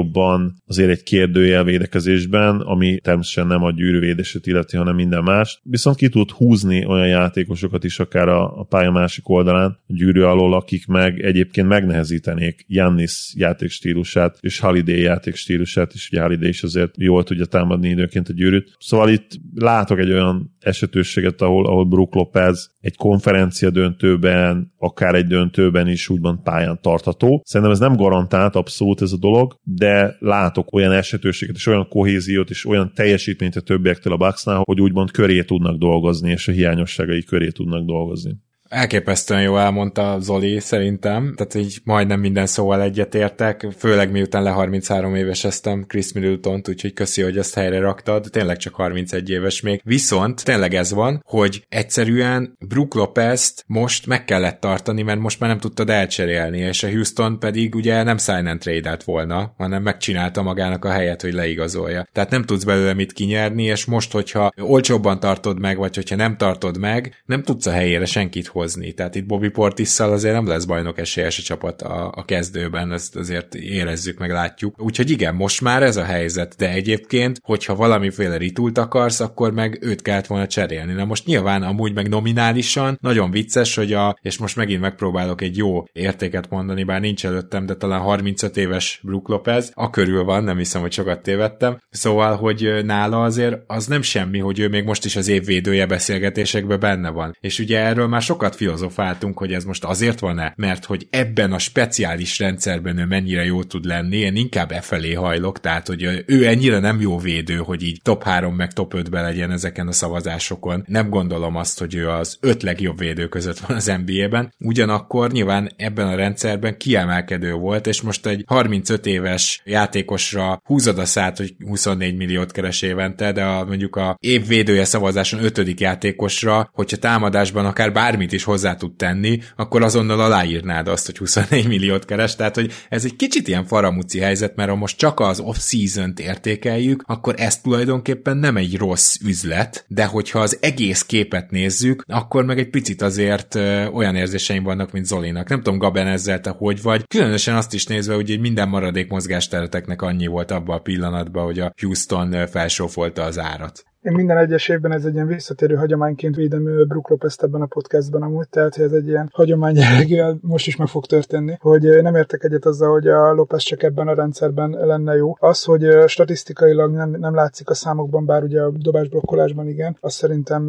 azért egy kérdőjel védekezésben, ami természetesen nem a gyűrűvédés védését illeti, hanem minden más. Viszont ki tud húzni olyan játékosokat is akár a, a pálya másik oldalán, a gyűrű alól, akik meg egyébként megnehezítenék Jannis játékstílusát és Holiday játékstílusát is, ugye Holiday is azért jól tudja támadni időként a gyűrűt. Szóval itt látok egy olyan esetőséget, ahol, ahol Brook Lopez egy konferencia döntőben, akár egy döntőben is úgymond pályán tartható. Szerintem ez nem garantált abszolút ez a dolog, de látok olyan esetőséget és olyan kohéziót és olyan teljesítményt a többiektől a Bucksnál, hogy úgymond köré tudnak dolgozni, és a hiányosságai köré tudnak dolgozni. Elképesztően jó elmondta Zoli szerintem, tehát így majdnem minden szóval egyetértek, főleg miután le 33 éveseztem Chris middleton úgyhogy köszi, hogy ezt helyre raktad, tényleg csak 31 éves még. Viszont tényleg ez van, hogy egyszerűen Brook lopez most meg kellett tartani, mert most már nem tudtad elcserélni, és a Houston pedig ugye nem sign and trade volna, hanem megcsinálta magának a helyet, hogy leigazolja. Tehát nem tudsz belőle mit kinyerni, és most, hogyha olcsóbban tartod meg, vagy hogyha nem tartod meg, nem tudsz a helyére senkit hozni. Tehát itt Bobby Portisszal azért nem lesz bajnok esélyes a csapat a, a kezdőben, ezt azért érezzük, meg látjuk. Úgyhogy igen, most már ez a helyzet, de egyébként, hogyha valamiféle ritult akarsz, akkor meg őt kellett volna cserélni. Na most nyilván amúgy meg nominálisan nagyon vicces, hogy a, és most megint megpróbálok egy jó értéket mondani, bár nincs előttem, de talán 35 éves Brook Lopez, a körül van, nem hiszem, hogy sokat tévedtem. Szóval, hogy nála azért az nem semmi, hogy ő még most is az évvédője beszélgetésekben benne van. És ugye erről már sokat sokat filozofáltunk, hogy ez most azért van-e, mert hogy ebben a speciális rendszerben ő mennyire jó tud lenni, én inkább e felé hajlok, tehát hogy ő ennyire nem jó védő, hogy így top 3 meg top 5-be legyen ezeken a szavazásokon. Nem gondolom azt, hogy ő az öt legjobb védő között van az NBA-ben. Ugyanakkor nyilván ebben a rendszerben kiemelkedő volt, és most egy 35 éves játékosra húzod a szát, hogy 24 milliót keres évente, de a, mondjuk a évvédője szavazáson ötödik játékosra, hogyha támadásban akár bármit is hozzá tud tenni, akkor azonnal aláírnád azt, hogy 24 milliót keres, tehát hogy ez egy kicsit ilyen faramúci helyzet, mert ha most csak az off-season-t értékeljük, akkor ez tulajdonképpen nem egy rossz üzlet, de hogyha az egész képet nézzük, akkor meg egy picit azért ö, olyan érzéseim vannak, mint Zolinak. Nem tudom, Gaben ezzel te hogy vagy. Különösen azt is nézve, hogy minden maradék mozgástereteknek annyi volt abban a pillanatban, hogy a Houston felsófolta az árat. Én minden egyes évben ez egy ilyen visszatérő hagyományként védem Brook lopez ebben a podcastban amúgy, tehát hogy ez egy ilyen hagyomány jellegű, most is meg fog történni, hogy nem értek egyet azzal, hogy a Lopez csak ebben a rendszerben lenne jó. Az, hogy statisztikailag nem, nem látszik a számokban, bár ugye a dobásblokkolásban igen, az szerintem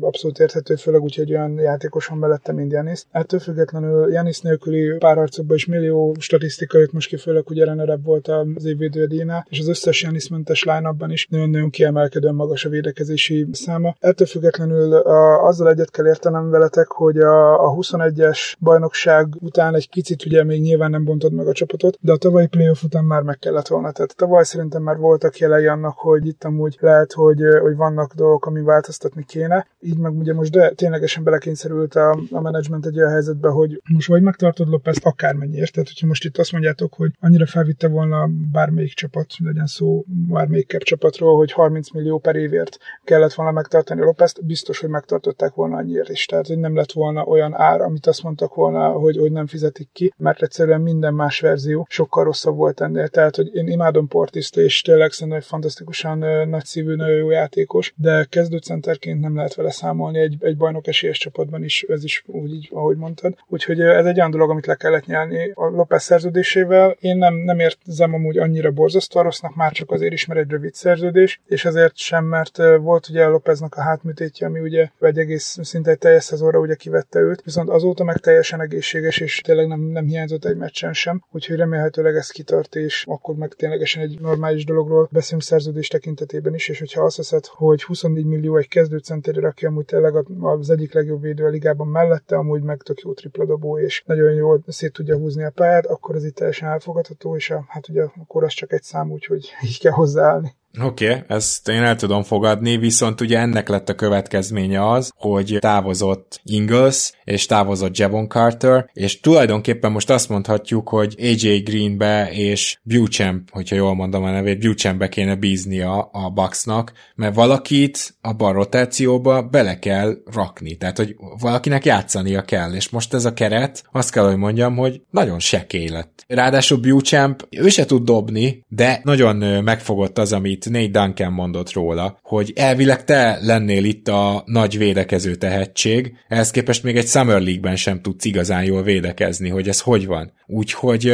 abszolút érthető, főleg úgy, hogy olyan játékoson mellette, mint Janis. Ettől függetlenül Janis nélküli párharcokban is millió statisztika jött most ki, főleg ugye rennerebb volt az évvédődénál, és az összes Janis mentes line is nagyon-nagyon kiemelkedően magas a védekezési száma. Ettől függetlenül a, azzal egyet kell értenem veletek, hogy a, a 21-es bajnokság után egy picit ugye még nyilván nem bontod meg a csapatot, de a tavalyi playoff után már meg kellett volna. Tehát tavaly szerintem már voltak jelei annak, hogy itt amúgy lehet, hogy, hogy vannak dolgok, ami változtatni kéne. Így meg ugye most de ténylegesen belekényszerült a, a menedzsment egy olyan helyzetbe, hogy most vagy megtartod Lopez akármennyiért. Tehát, hogyha most itt azt mondjátok, hogy annyira felvitte volna bármelyik csapat, legyen szó bármelyik csapatról, hogy 30 millió per évért kellett volna megtartani Lopezt, biztos, hogy megtartották volna annyiért is. Tehát, hogy nem lett volna olyan ár, amit azt mondtak volna, hogy, hogy nem fizetik ki, mert egyszerűen minden más verzió sokkal rosszabb volt ennél. Tehát, hogy én imádom Portiszt, és tényleg szerintem egy fantasztikusan nagyszívű, nagyon jó játékos, de kezdőcenterként nem lehet vele számolni egy, egy bajnok esélyes csapatban is, ez is úgy, így, ahogy mondtad. Úgyhogy ez egy olyan dolog, amit le kellett nyelni a Lopez szerződésével. Én nem, nem értem amúgy annyira borzasztó rossznak, már csak azért is, mert egy rövid szerződés, és azért sem, mert volt ugye a Lopeznak a hátműtétje, ami ugye egy egész szinte egy teljes szezonra ugye kivette őt, viszont azóta meg teljesen egészséges, és tényleg nem, nem hiányzott egy meccsen sem, úgyhogy remélhetőleg ez kitart, és akkor meg ténylegesen egy normális dologról beszélünk szerződés tekintetében is, és hogyha azt veszed, hogy 24 millió egy kezdőcenterre, aki amúgy tényleg az egyik legjobb védő a ligában mellette, amúgy meg tök jó tripla dobó, és nagyon jól szét tudja húzni a pályát, akkor ez itt teljesen elfogadható, és a, hát ugye akkor az csak egy szám, úgyhogy így kell hozzáállni. Oké, okay, ezt én el tudom fogadni, viszont ugye ennek lett a következménye az, hogy távozott Ingles, és távozott Javon Carter, és tulajdonképpen most azt mondhatjuk, hogy AJ Greenbe és Buchamp, hogyha jól mondom a nevét, Buchampbe kéne bíznia a Bucksnak, mert valakit a rotációba bele kell rakni, tehát hogy valakinek játszania kell, és most ez a keret, azt kell, hogy mondjam, hogy nagyon sekély lett. Ráadásul Buchamp, ő se tud dobni, de nagyon megfogott az, amit Nate Duncan mondott róla, hogy elvileg te lennél itt a nagy védekező tehetség, ehhez képest még egy Summer League-ben sem tudsz igazán jól védekezni, hogy ez hogy van. Úgyhogy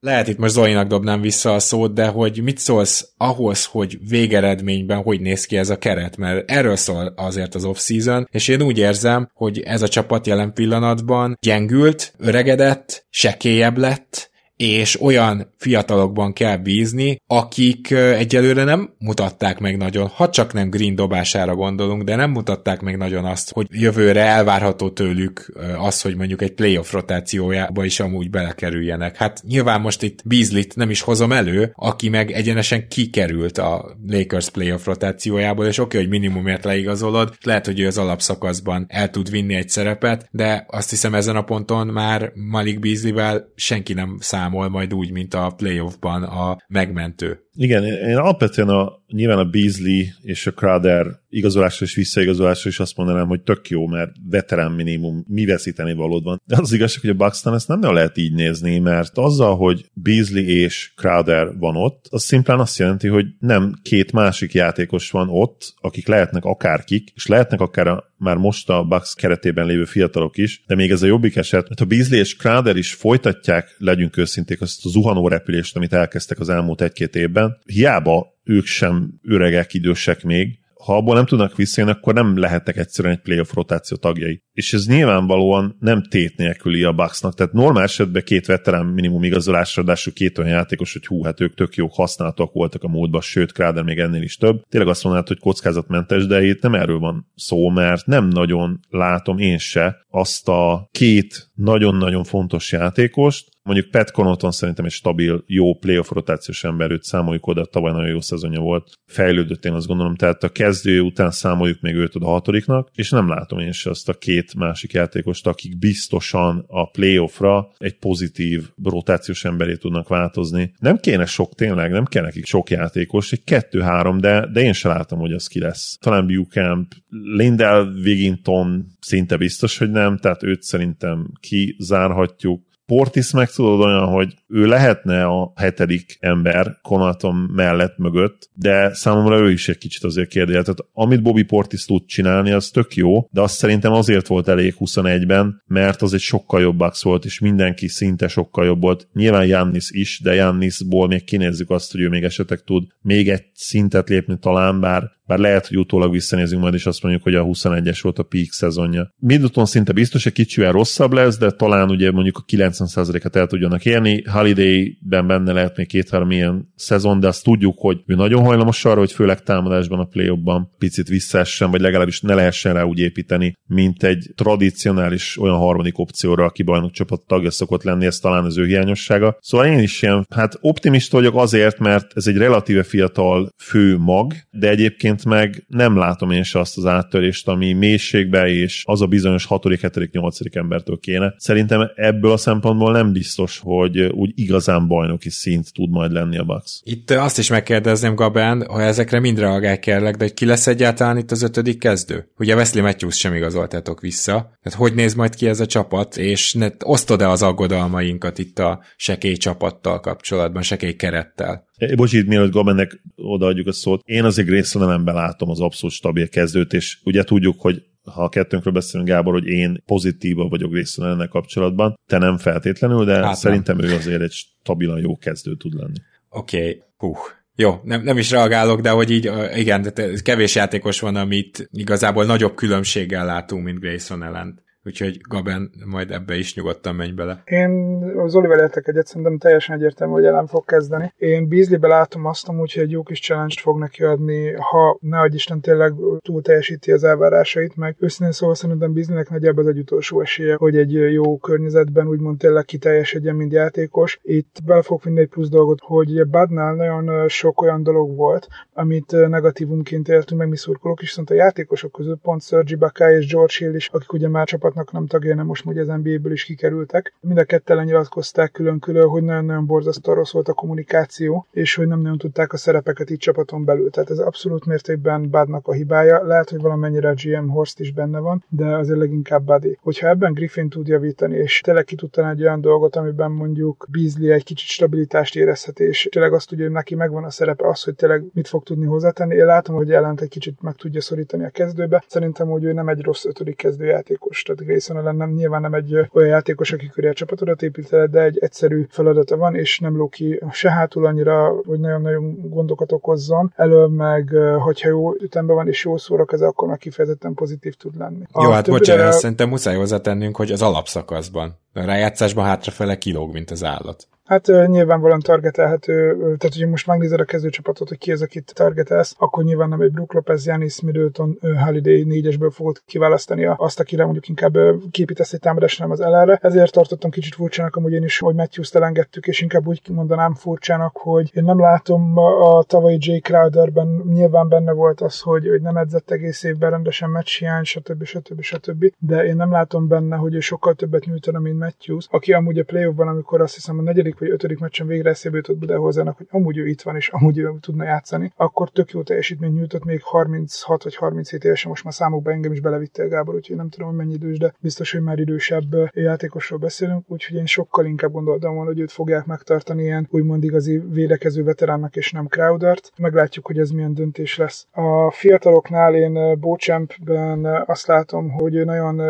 lehet itt most Zolinak dobnám vissza a szót, de hogy mit szólsz ahhoz, hogy végeredményben hogy néz ki ez a keret, mert erről szól azért az off-season, és én úgy érzem, hogy ez a csapat jelen pillanatban gyengült, öregedett, sekélyebb lett, és olyan fiatalokban kell bízni, akik egyelőre nem mutatták meg nagyon, ha csak nem Green dobására gondolunk, de nem mutatták meg nagyon azt, hogy jövőre elvárható tőlük az, hogy mondjuk egy playoff rotációjába is amúgy belekerüljenek. Hát nyilván most itt Beasley-t nem is hozom elő, aki meg egyenesen kikerült a Lakers playoff rotációjából, és oké, okay, hogy minimumért leigazolod, lehet, hogy ő az alapszakaszban el tud vinni egy szerepet, de azt hiszem ezen a ponton már Malik Beasley-vel senki nem szám számol majd úgy, mint a playoffban a megmentő. Igen, én alapvetően a, nyilván a Beasley és a Crowder igazolásra és visszaigazolásra is azt mondanám, hogy tök jó, mert veterán minimum mi veszíteni valód van. De az igazság, hogy a Buxton ezt nem lehet így nézni, mert azzal, hogy Beasley és Crowder van ott, az szimplán azt jelenti, hogy nem két másik játékos van ott, akik lehetnek akárkik, és lehetnek akár a, már most a Bucks keretében lévő fiatalok is, de még ez a jobbik eset, mert ha Beasley és Crowder is folytatják, legyünk őszinték, azt a zuhanó repülést, amit elkezdtek az elmúlt egy-két évben, hiába ők sem öregek, idősek még, ha abból nem tudnak visszajönni, akkor nem lehetnek egyszerűen egy playoff rotáció tagjai. És ez nyilvánvalóan nem tét nélküli a Bucksnak. Tehát normál esetben két veterán minimum igazolásra, ráadásul két olyan játékos, hogy hú, hát ők tök jók, használtak voltak a módban, sőt, Kráder még ennél is több. Tényleg azt mondanád, hogy kockázatmentes, de itt nem erről van szó, mert nem nagyon látom én se azt a két nagyon-nagyon fontos játékost, Mondjuk Pat Connaughton szerintem egy stabil, jó playoff rotációs ember, őt számoljuk oda, tavaly nagyon jó szezonja volt, fejlődött én azt gondolom, tehát a kezdő után számoljuk még őt oda hatodiknak, és nem látom én se azt a két másik játékost, akik biztosan a playoffra egy pozitív rotációs emberé tudnak változni. Nem kéne sok tényleg, nem kell nekik sok játékos, egy kettő-három, de, de én sem látom, hogy az ki lesz. Talán Bucamp, Lindell, Wigginton szinte biztos, hogy nem, tehát őt szerintem kizárhatjuk Portis meg tudod olyan, hogy ő lehetne a hetedik ember Konaton mellett mögött, de számomra ő is egy kicsit azért kérdél. Tehát amit Bobby Portis tud csinálni, az tök jó, de azt szerintem azért volt elég 21-ben, mert az egy sokkal jobb Bucks volt, és mindenki szinte sokkal jobb volt. Nyilván Jannis is, de Jannisból még kinézzük azt, hogy ő még esetleg tud még egy szintet lépni talán, bár bár lehet, hogy utólag visszanézünk majd, és azt mondjuk, hogy a 21-es volt a peak szezonja. Middleton szinte biztos, hogy kicsivel rosszabb lesz, de talán ugye mondjuk a 90%-et el tudjanak érni. Holiday-ben benne lehet még két-három ilyen szezon, de azt tudjuk, hogy ő nagyon hajlamos arra, hogy főleg támadásban a play picit visszaessen, vagy legalábbis ne lehessen rá úgy építeni, mint egy tradicionális olyan harmadik opcióra, aki bajnok csapat tagja szokott lenni, ez talán az ő hiányossága. Szóval én is ilyen, hát optimista vagyok azért, mert ez egy relatíve fiatal fő mag, de egyébként egyébként meg nem látom én se azt az áttörést, ami mélységbe és az a bizonyos 6., 7., 8. embertől kéne. Szerintem ebből a szempontból nem biztos, hogy úgy igazán bajnoki szint tud majd lenni a Bucks. Itt azt is megkérdezném Gabán, hogy ezekre mind reagál kérlek, de hogy ki lesz egyáltalán itt az ötödik kezdő? Ugye Wesley Matthews sem igazoltátok vissza. Tehát hogy néz majd ki ez a csapat, és ne, osztod-e az aggodalmainkat itt a sekély csapattal kapcsolatban, sekély kerettel? Bocs, itt mielőtt Gamennek odaadjuk a szót, én azért Graceland látom az abszolút stabil kezdőt, és ugye tudjuk, hogy ha a kettőnkről beszélünk, Gábor, hogy én pozitíva vagyok Graceland kapcsolatban, te nem feltétlenül, de hát szerintem nem. ő azért egy stabilan jó kezdő tud lenni. Oké, okay. Puh. Jó, nem, nem is reagálok, de hogy így, igen, de kevés játékos van, amit igazából nagyobb különbséggel látunk, mint Grayson ellen. Úgyhogy Gaben, majd ebbe is nyugodtan menj bele. Én az Oliver értek egyet, szerintem teljesen egyértelmű, hogy ellen fog kezdeni. Én Beasley-be látom azt amúgy, hogy egy jó kis challenge fog neki adni, ha ne adj Isten tényleg túl teljesíti az elvárásait, meg őszintén szóval szerintem Beasleynek nagyjából az egy utolsó esélye, hogy egy jó környezetben úgymond tényleg kiteljesedjen, mint játékos. Itt bele fog vinni egy plusz dolgot, hogy Badnál nagyon sok olyan dolog volt, amit negatívumként éltünk, meg mi szurkolók is, viszont a játékosok közül pont Sergi Bakai és George Hill is, akik ugye már csapat csapatnak nem tagja, nem most ugye az NBA-ből is kikerültek. Mind a ketten nyilatkozták külön-külön, hogy nagyon-nagyon borzasztó rossz volt a kommunikáció, és hogy nem nagyon tudták a szerepeket itt csapaton belül. Tehát ez abszolút mértékben Badnak a hibája. Lehet, hogy valamennyire a GM Horst is benne van, de azért leginkább Buddy. Hogyha ebben Griffin tud javítani, és tényleg ki tud egy olyan dolgot, amiben mondjuk Beasley egy kicsit stabilitást érezhet, és tényleg azt tudja, hogy neki megvan a szerepe, az, hogy tényleg mit fog tudni hozzátenni. Én látom, hogy ellent egy kicsit meg tudja szorítani a kezdőbe. Szerintem, hogy ő nem egy rossz ötödik kezdőjátékos. Tehát Grayson ellen nem, nyilván nem egy olyan játékos, aki köré a csapatodat épített, de egy egyszerű feladata van, és nem ló ki se hátul annyira, hogy nagyon-nagyon gondokat okozzon. Elő meg, hogyha jó ütemben van és jó ez akkor már kifejezetten pozitív tud lenni. A jó, hát többire... bocsánat, szerintem muszáj hozzátennünk, hogy az alapszakaszban a rájátszásban hátrafele kilóg, mint az állat. Hát nyilvánvalóan targetelhető, tehát hogyha most megnézed a kezdőcsapatot, hogy ki az, akit targetelsz, akkor nyilván nem egy Brook Lopez, Janis Middleton, Holiday négyesből fogod kiválasztani azt, akire mondjuk inkább képítesz egy támadást, nem az ellenre. Ezért tartottam kicsit furcsának amúgy én is, hogy Matthews-t elengedtük, és inkább úgy mondanám furcsának, hogy én nem látom a tavalyi Jay Crowderben, nyilván benne volt az, hogy, hogy nem edzett egész évben rendesen meccs hiány, stb. stb. stb. De én nem látom benne, hogy ő sokkal többet nyújtana, mint Matthews, aki amúgy a playoffban, amikor azt hiszem a negyedik vagy ötödik meccsen végre eszébe jutott Budehozának, hogy amúgy ő itt van, és amúgy ő tudna játszani, akkor tök jó teljesítmény nyújtott, még 36 vagy 37 évesen, most már számokba engem is belevittél Gábor, úgyhogy nem tudom, hogy mennyi idős, de biztos, hogy már idősebb játékosról beszélünk, úgyhogy én sokkal inkább gondoltam volna, hogy őt fogják megtartani ilyen úgymond igazi védekező veteránnak, és nem Crowdert. Meglátjuk, hogy ez milyen döntés lesz. A fiataloknál én Bochampben azt látom, hogy nagyon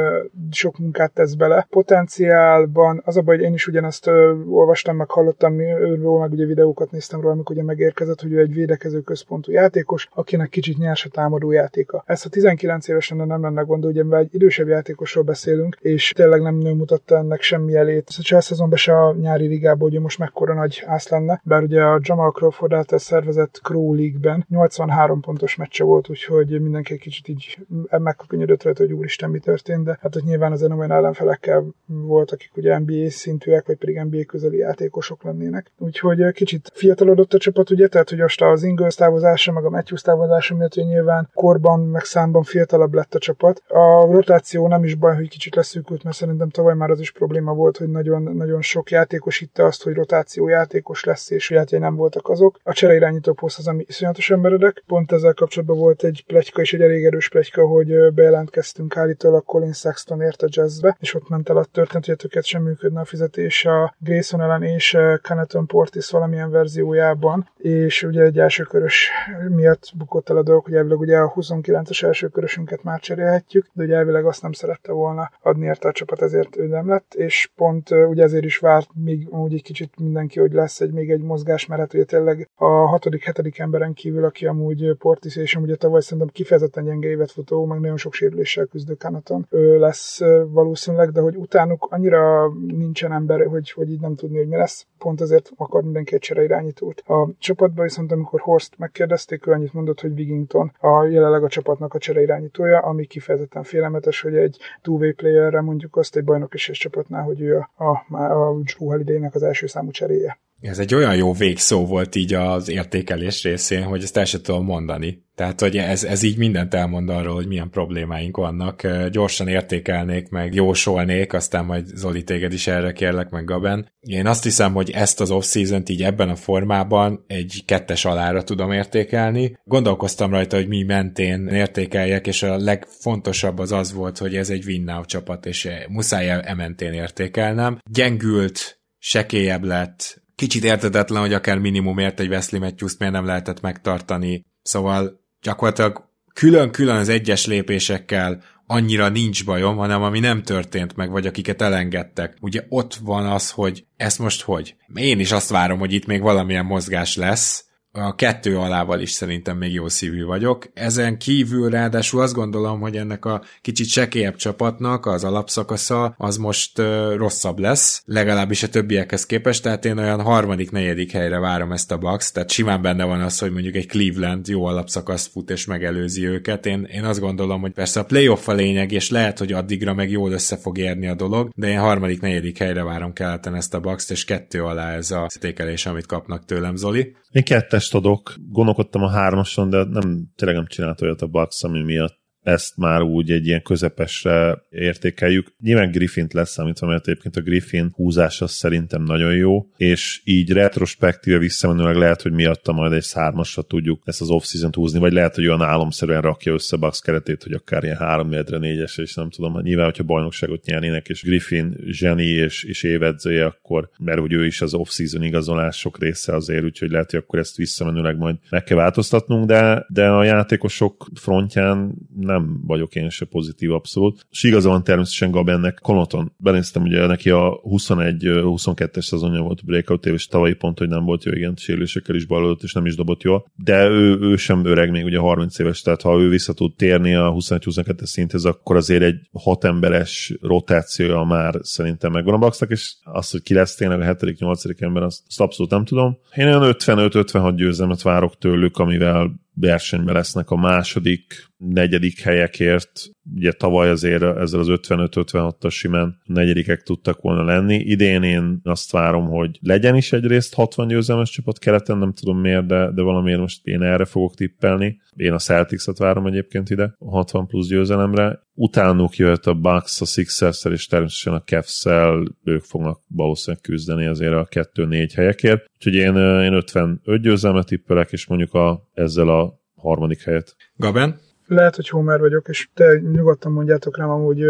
sok munkát tesz bele. Potenciálban az a baj, hogy én is ugyanezt olvastam, meg hallottam őről, meg ugye videókat néztem róla, amikor ugye megérkezett, hogy ő egy védekező központú játékos, akinek kicsit nyers a támadó játéka. Ezt a 19 évesen nem lenne gond, ugye egy idősebb játékosról beszélünk, és tényleg nem mutatta ennek semmi elét. A Chelsea szezonban se a nyári ligában, ugye most mekkora nagy ász lenne, bár ugye a Jamal Crawford által szervezett Crow League-ben 83 pontos meccse volt, úgyhogy mindenki egy kicsit így megköpönyödött rajta, hogy úristen mi történt, de hát ott nyilván az olyan ellenfelekkel volt, akik ugye NBA szintűek, vagy pedig NBA közeli játékosok játékosok lennének. Úgyhogy kicsit fiatalodott a csapat, ugye, tehát hogy most az Ingles távozása, meg a Matthews távozása miatt, hogy nyilván korban, meg számban fiatalabb lett a csapat. A rotáció nem is baj, hogy kicsit leszűkült, mert szerintem tavaly már az is probléma volt, hogy nagyon, nagyon sok játékos hitte azt, hogy rotáció játékos lesz, és hogy nem voltak azok. A csereirányító poszt az, ami iszonyatosan meredek. Pont ezzel kapcsolatban volt egy plegyka, és egy elég erős plegyka, hogy bejelentkeztünk állítólag Colin Sexton ért a jazzbe, és ott ment el a történet, hogy tökéletesen működne a fizetés a Grayson ellen és Caneton Portis valamilyen verziójában, és ugye egy első körös miatt bukott el a dolog, hogy elvileg ugye a 29-es első körösünket már cserélhetjük, de ugye elvileg azt nem szerette volna adni érte a csapat, ezért ő nem lett, és pont ugye ezért is várt még úgy egy kicsit mindenki, hogy lesz egy még egy mozgás, mert hát ugye tényleg a hatodik, hetedik emberen kívül, aki amúgy Portis, és amúgy tavaly szerintem kifejezetten gyenge évet futó, meg nagyon sok sérüléssel küzdő Kanaton lesz valószínűleg, de hogy utánuk annyira nincsen ember, hogy, hogy így nem tudni, hogy mi lesz. Pont ezért akar mindenki egy irányítót. A csapatban viszont, amikor Horst megkérdezték, ő annyit mondott, hogy Wigington a jelenleg a csapatnak a irányítója, ami kifejezetten félelmetes, hogy egy two-way playerre mondjuk azt egy bajnok is csapatnál, hogy ő a, a, a Drew holiday az első számú cseréje. Ez egy olyan jó végszó volt így az értékelés részén, hogy ezt el sem tudom mondani. Tehát, hogy ez, ez így mindent elmond arról, hogy milyen problémáink vannak. Gyorsan értékelnék, meg jósolnék, aztán majd Zoli téged is erre kérlek, meg Gaben. Én azt hiszem, hogy ezt az off-season így ebben a formában egy kettes alára tudom értékelni. Gondolkoztam rajta, hogy mi mentén értékeljek, és a legfontosabb az az volt, hogy ez egy win csapat, és muszáj ementén értékelnem. Gyengült, sekélyebb lett, kicsit értetetlen, hogy akár minimumért egy Wesley matthews miért nem lehetett megtartani. Szóval gyakorlatilag külön-külön az egyes lépésekkel annyira nincs bajom, hanem ami nem történt meg, vagy akiket elengedtek. Ugye ott van az, hogy ezt most hogy? Én is azt várom, hogy itt még valamilyen mozgás lesz, a kettő alával is szerintem még jó szívű vagyok. Ezen kívül ráadásul azt gondolom, hogy ennek a kicsit sekélyebb csapatnak az alapszakasza az most uh, rosszabb lesz, legalábbis a többiekhez képest, tehát én olyan harmadik, negyedik helyre várom ezt a Bucks, tehát simán benne van az, hogy mondjuk egy Cleveland jó alapszakaszt fut és megelőzi őket. Én, én azt gondolom, hogy persze a playoff a lényeg, és lehet, hogy addigra meg jól össze fog érni a dolog, de én harmadik, negyedik helyre várom keleten ezt a Bucks-t, és kettő alá ez a sztékelés, amit kapnak tőlem, Zoli. Én kettest adok, gondolkodtam a hármason, de nem, tényleg nem csinált olyat a Bucks, ami miatt ezt már úgy egy ilyen közepesre értékeljük. Nyilván Griffint lesz számítva, mert egyébként a Griffin húzása szerintem nagyon jó, és így retrospektíve visszamenőleg lehet, hogy miatta majd egy szármasra tudjuk ezt az off-season húzni, vagy lehet, hogy olyan álomszerűen rakja össze Bucks keretét, hogy akár ilyen három edre négyes, és nem tudom, hát nyilván, hogyha bajnokságot nyernének, és Griffin zseni és, és évedzője, akkor, mert hogy ő is az off-season igazolások része azért, úgyhogy lehet, hogy akkor ezt visszamenőleg majd meg kell változtatnunk, de, de a játékosok frontján nem vagyok én se pozitív abszolút. És igaza van természetesen Gabennek, Konoton, benéztem ugye neki a 21-22-es szezonja volt breakout és tavalyi pont, hogy nem volt jó, igen, sérülésekkel is bajlódott, és nem is dobott jól, de ő, ő sem öreg még ugye 30 éves, tehát ha ő vissza tud térni a 21-22-es szinthez, akkor azért egy hat emberes rotációja már szerintem megvan a Bucksnak, és az, hogy ki lesz tényleg a 7.-8. ember, azt, azt abszolút nem tudom. Én olyan 55-56 győzelmet várok tőlük, amivel versenyben lesznek a második, negyedik helyekért. Ugye tavaly azért ezzel az 55-56-as simán negyedikek tudtak volna lenni. Idén én azt várom, hogy legyen is egyrészt 60 győzelmes csapat keleten, nem tudom miért, de, de valamiért most én erre fogok tippelni. Én a Celtics-et várom egyébként ide, a 60 plusz győzelemre. Utánuk jöhet a Bucks, a sixers és természetesen a cavs ők fognak valószínűleg küzdeni azért a 2-4 helyekért. Úgyhogy én, én 55 győzelmet tippelek, és mondjuk a, ezzel a harmadik helyet. Gaben? Lehet, hogy Homer vagyok, és te nyugodtan mondjátok rám, amúgy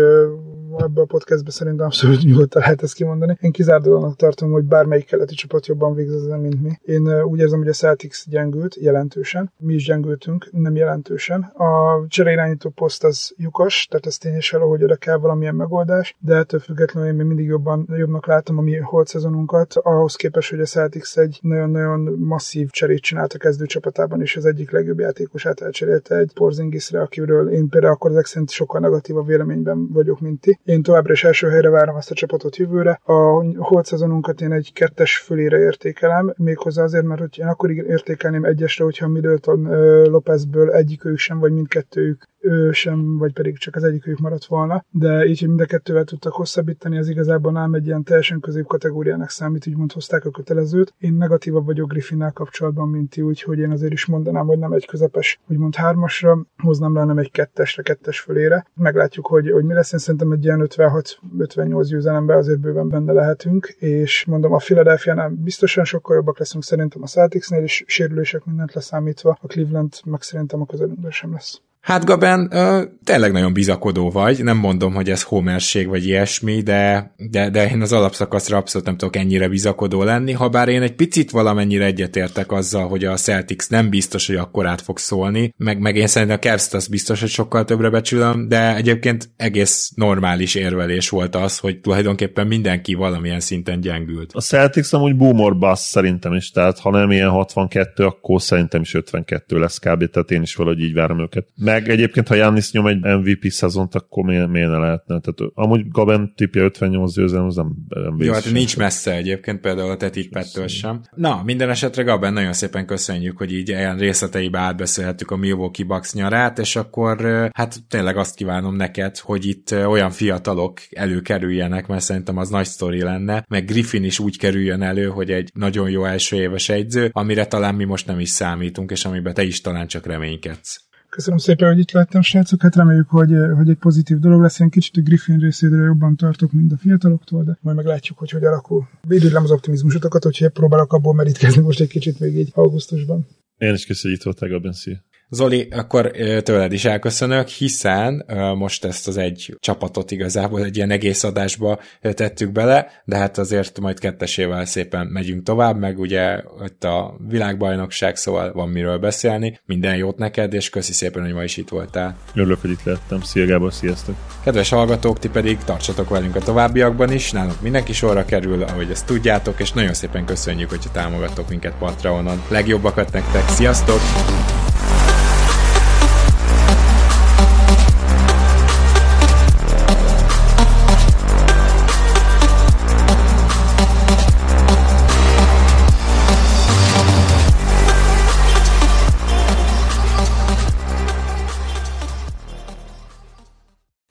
ebbe a podcastbe szerintem abszolút nyugodtan lehet ezt kimondani. Én kizárólag tartom, hogy bármelyik keleti csapat jobban végzett mint mi. Én úgy érzem, hogy a Celtics gyengült jelentősen. Mi is gyengültünk, nem jelentősen. A cseréirányító poszt az lyukas, tehát ez tényes hogy oda kell valamilyen megoldás, de ettől függetlenül én még mindig jobban, jobbnak látom a mi holt szezonunkat, ahhoz képest, hogy a Celtics egy nagyon-nagyon masszív cserét csinált a kezdő csapatában, és az egyik legjobb játékosát elcserélte egy Porzingisre, akiről én például akkor ezek sokkal negatívabb véleményben vagyok, mint ti. Én továbbra is első helyre várom ezt a csapatot jövőre. A holt szezonunkat én egy kettes fölére értékelem, méghozzá azért, mert hogy én akkor értékelném egyesre, hogyha Middleton Lopezből egyikőjük sem, vagy mindkettőjük ő sem, vagy pedig csak az egyikük maradt volna, de így, hogy mind a kettővel tudtak hosszabbítani, az igazából nem egy ilyen teljesen közép kategóriának számít, úgymond hozták a kötelezőt. Én negatívabb vagyok Griffinnel kapcsolatban, mint ti, úgyhogy én azért is mondanám, hogy nem egy közepes, úgymond hármasra, hoznám le, nem egy kettesre, kettes fölére. Meglátjuk, hogy, hogy mi lesz. Én szerintem egy ilyen 56-58 győzelemben azért bőven benne lehetünk, és mondom, a Philadelphia-nál biztosan sokkal jobbak leszünk szerintem a Celticsnél, és sérülések mindent leszámítva, a Cleveland meg szerintem a közelünkben sem lesz. Hát Gaben, tényleg nagyon bizakodó vagy, nem mondom, hogy ez homerség vagy ilyesmi, de, de, de én az alapszakaszra abszolút nem tudok ennyire bizakodó lenni, ha bár én egy picit valamennyire egyetértek azzal, hogy a Celtics nem biztos, hogy akkor át fog szólni, meg, meg én szerintem a Cavs az biztos, hogy sokkal többre becsülöm, de egyébként egész normális érvelés volt az, hogy tulajdonképpen mindenki valamilyen szinten gyengült. A Celtics amúgy boomer bass szerintem is, tehát ha nem ilyen 62, akkor szerintem is 52 lesz kb. Tehát én is valahogy így várom őket. Meg egyébként, ha Jannis nyom egy MVP szezont, akkor miért, miért ne lehetne? Tehát amúgy Gaben tipje 58 győzelem, az nem, nem Jó, hát nincs messze egyébként, például a te tippettől sem. Na, minden esetre Gaben, nagyon szépen köszönjük, hogy így ilyen részleteibe átbeszélhettük a Milwaukee Bucks nyarát, és akkor hát tényleg azt kívánom neked, hogy itt olyan fiatalok előkerüljenek, mert szerintem az nagy sztori lenne, meg Griffin is úgy kerüljön elő, hogy egy nagyon jó első éves egyző, amire talán mi most nem is számítunk, és amiben te is talán csak reménykedsz. Köszönöm szépen, hogy itt lettem, srácok. Hát reméljük, hogy, hogy egy pozitív dolog lesz. Én kicsit a Griffin részéről jobban tartok, mint a fiataloktól, de majd meglátjuk, hogy hogy alakul. Védődlem az optimizmusotokat, hogy próbálok abból merítkezni most egy kicsit még így augusztusban. Én is köszönjük, hogy itt voltál, Zoli, akkor tőled is elköszönök, hiszen most ezt az egy csapatot igazából egy ilyen egész adásba tettük bele, de hát azért majd kettesével szépen megyünk tovább, meg ugye itt a világbajnokság, szóval van miről beszélni. Minden jót neked, és köszi szépen, hogy ma is itt voltál. Örülök, hogy itt lettem. Szia Gábor, sziasztok! Kedves hallgatók, ti pedig tartsatok velünk a továbbiakban is, nálunk mindenki sorra kerül, ahogy ezt tudjátok, és nagyon szépen köszönjük, hogyha támogatok minket Patreonon. Legjobbakat nektek, sziasztok!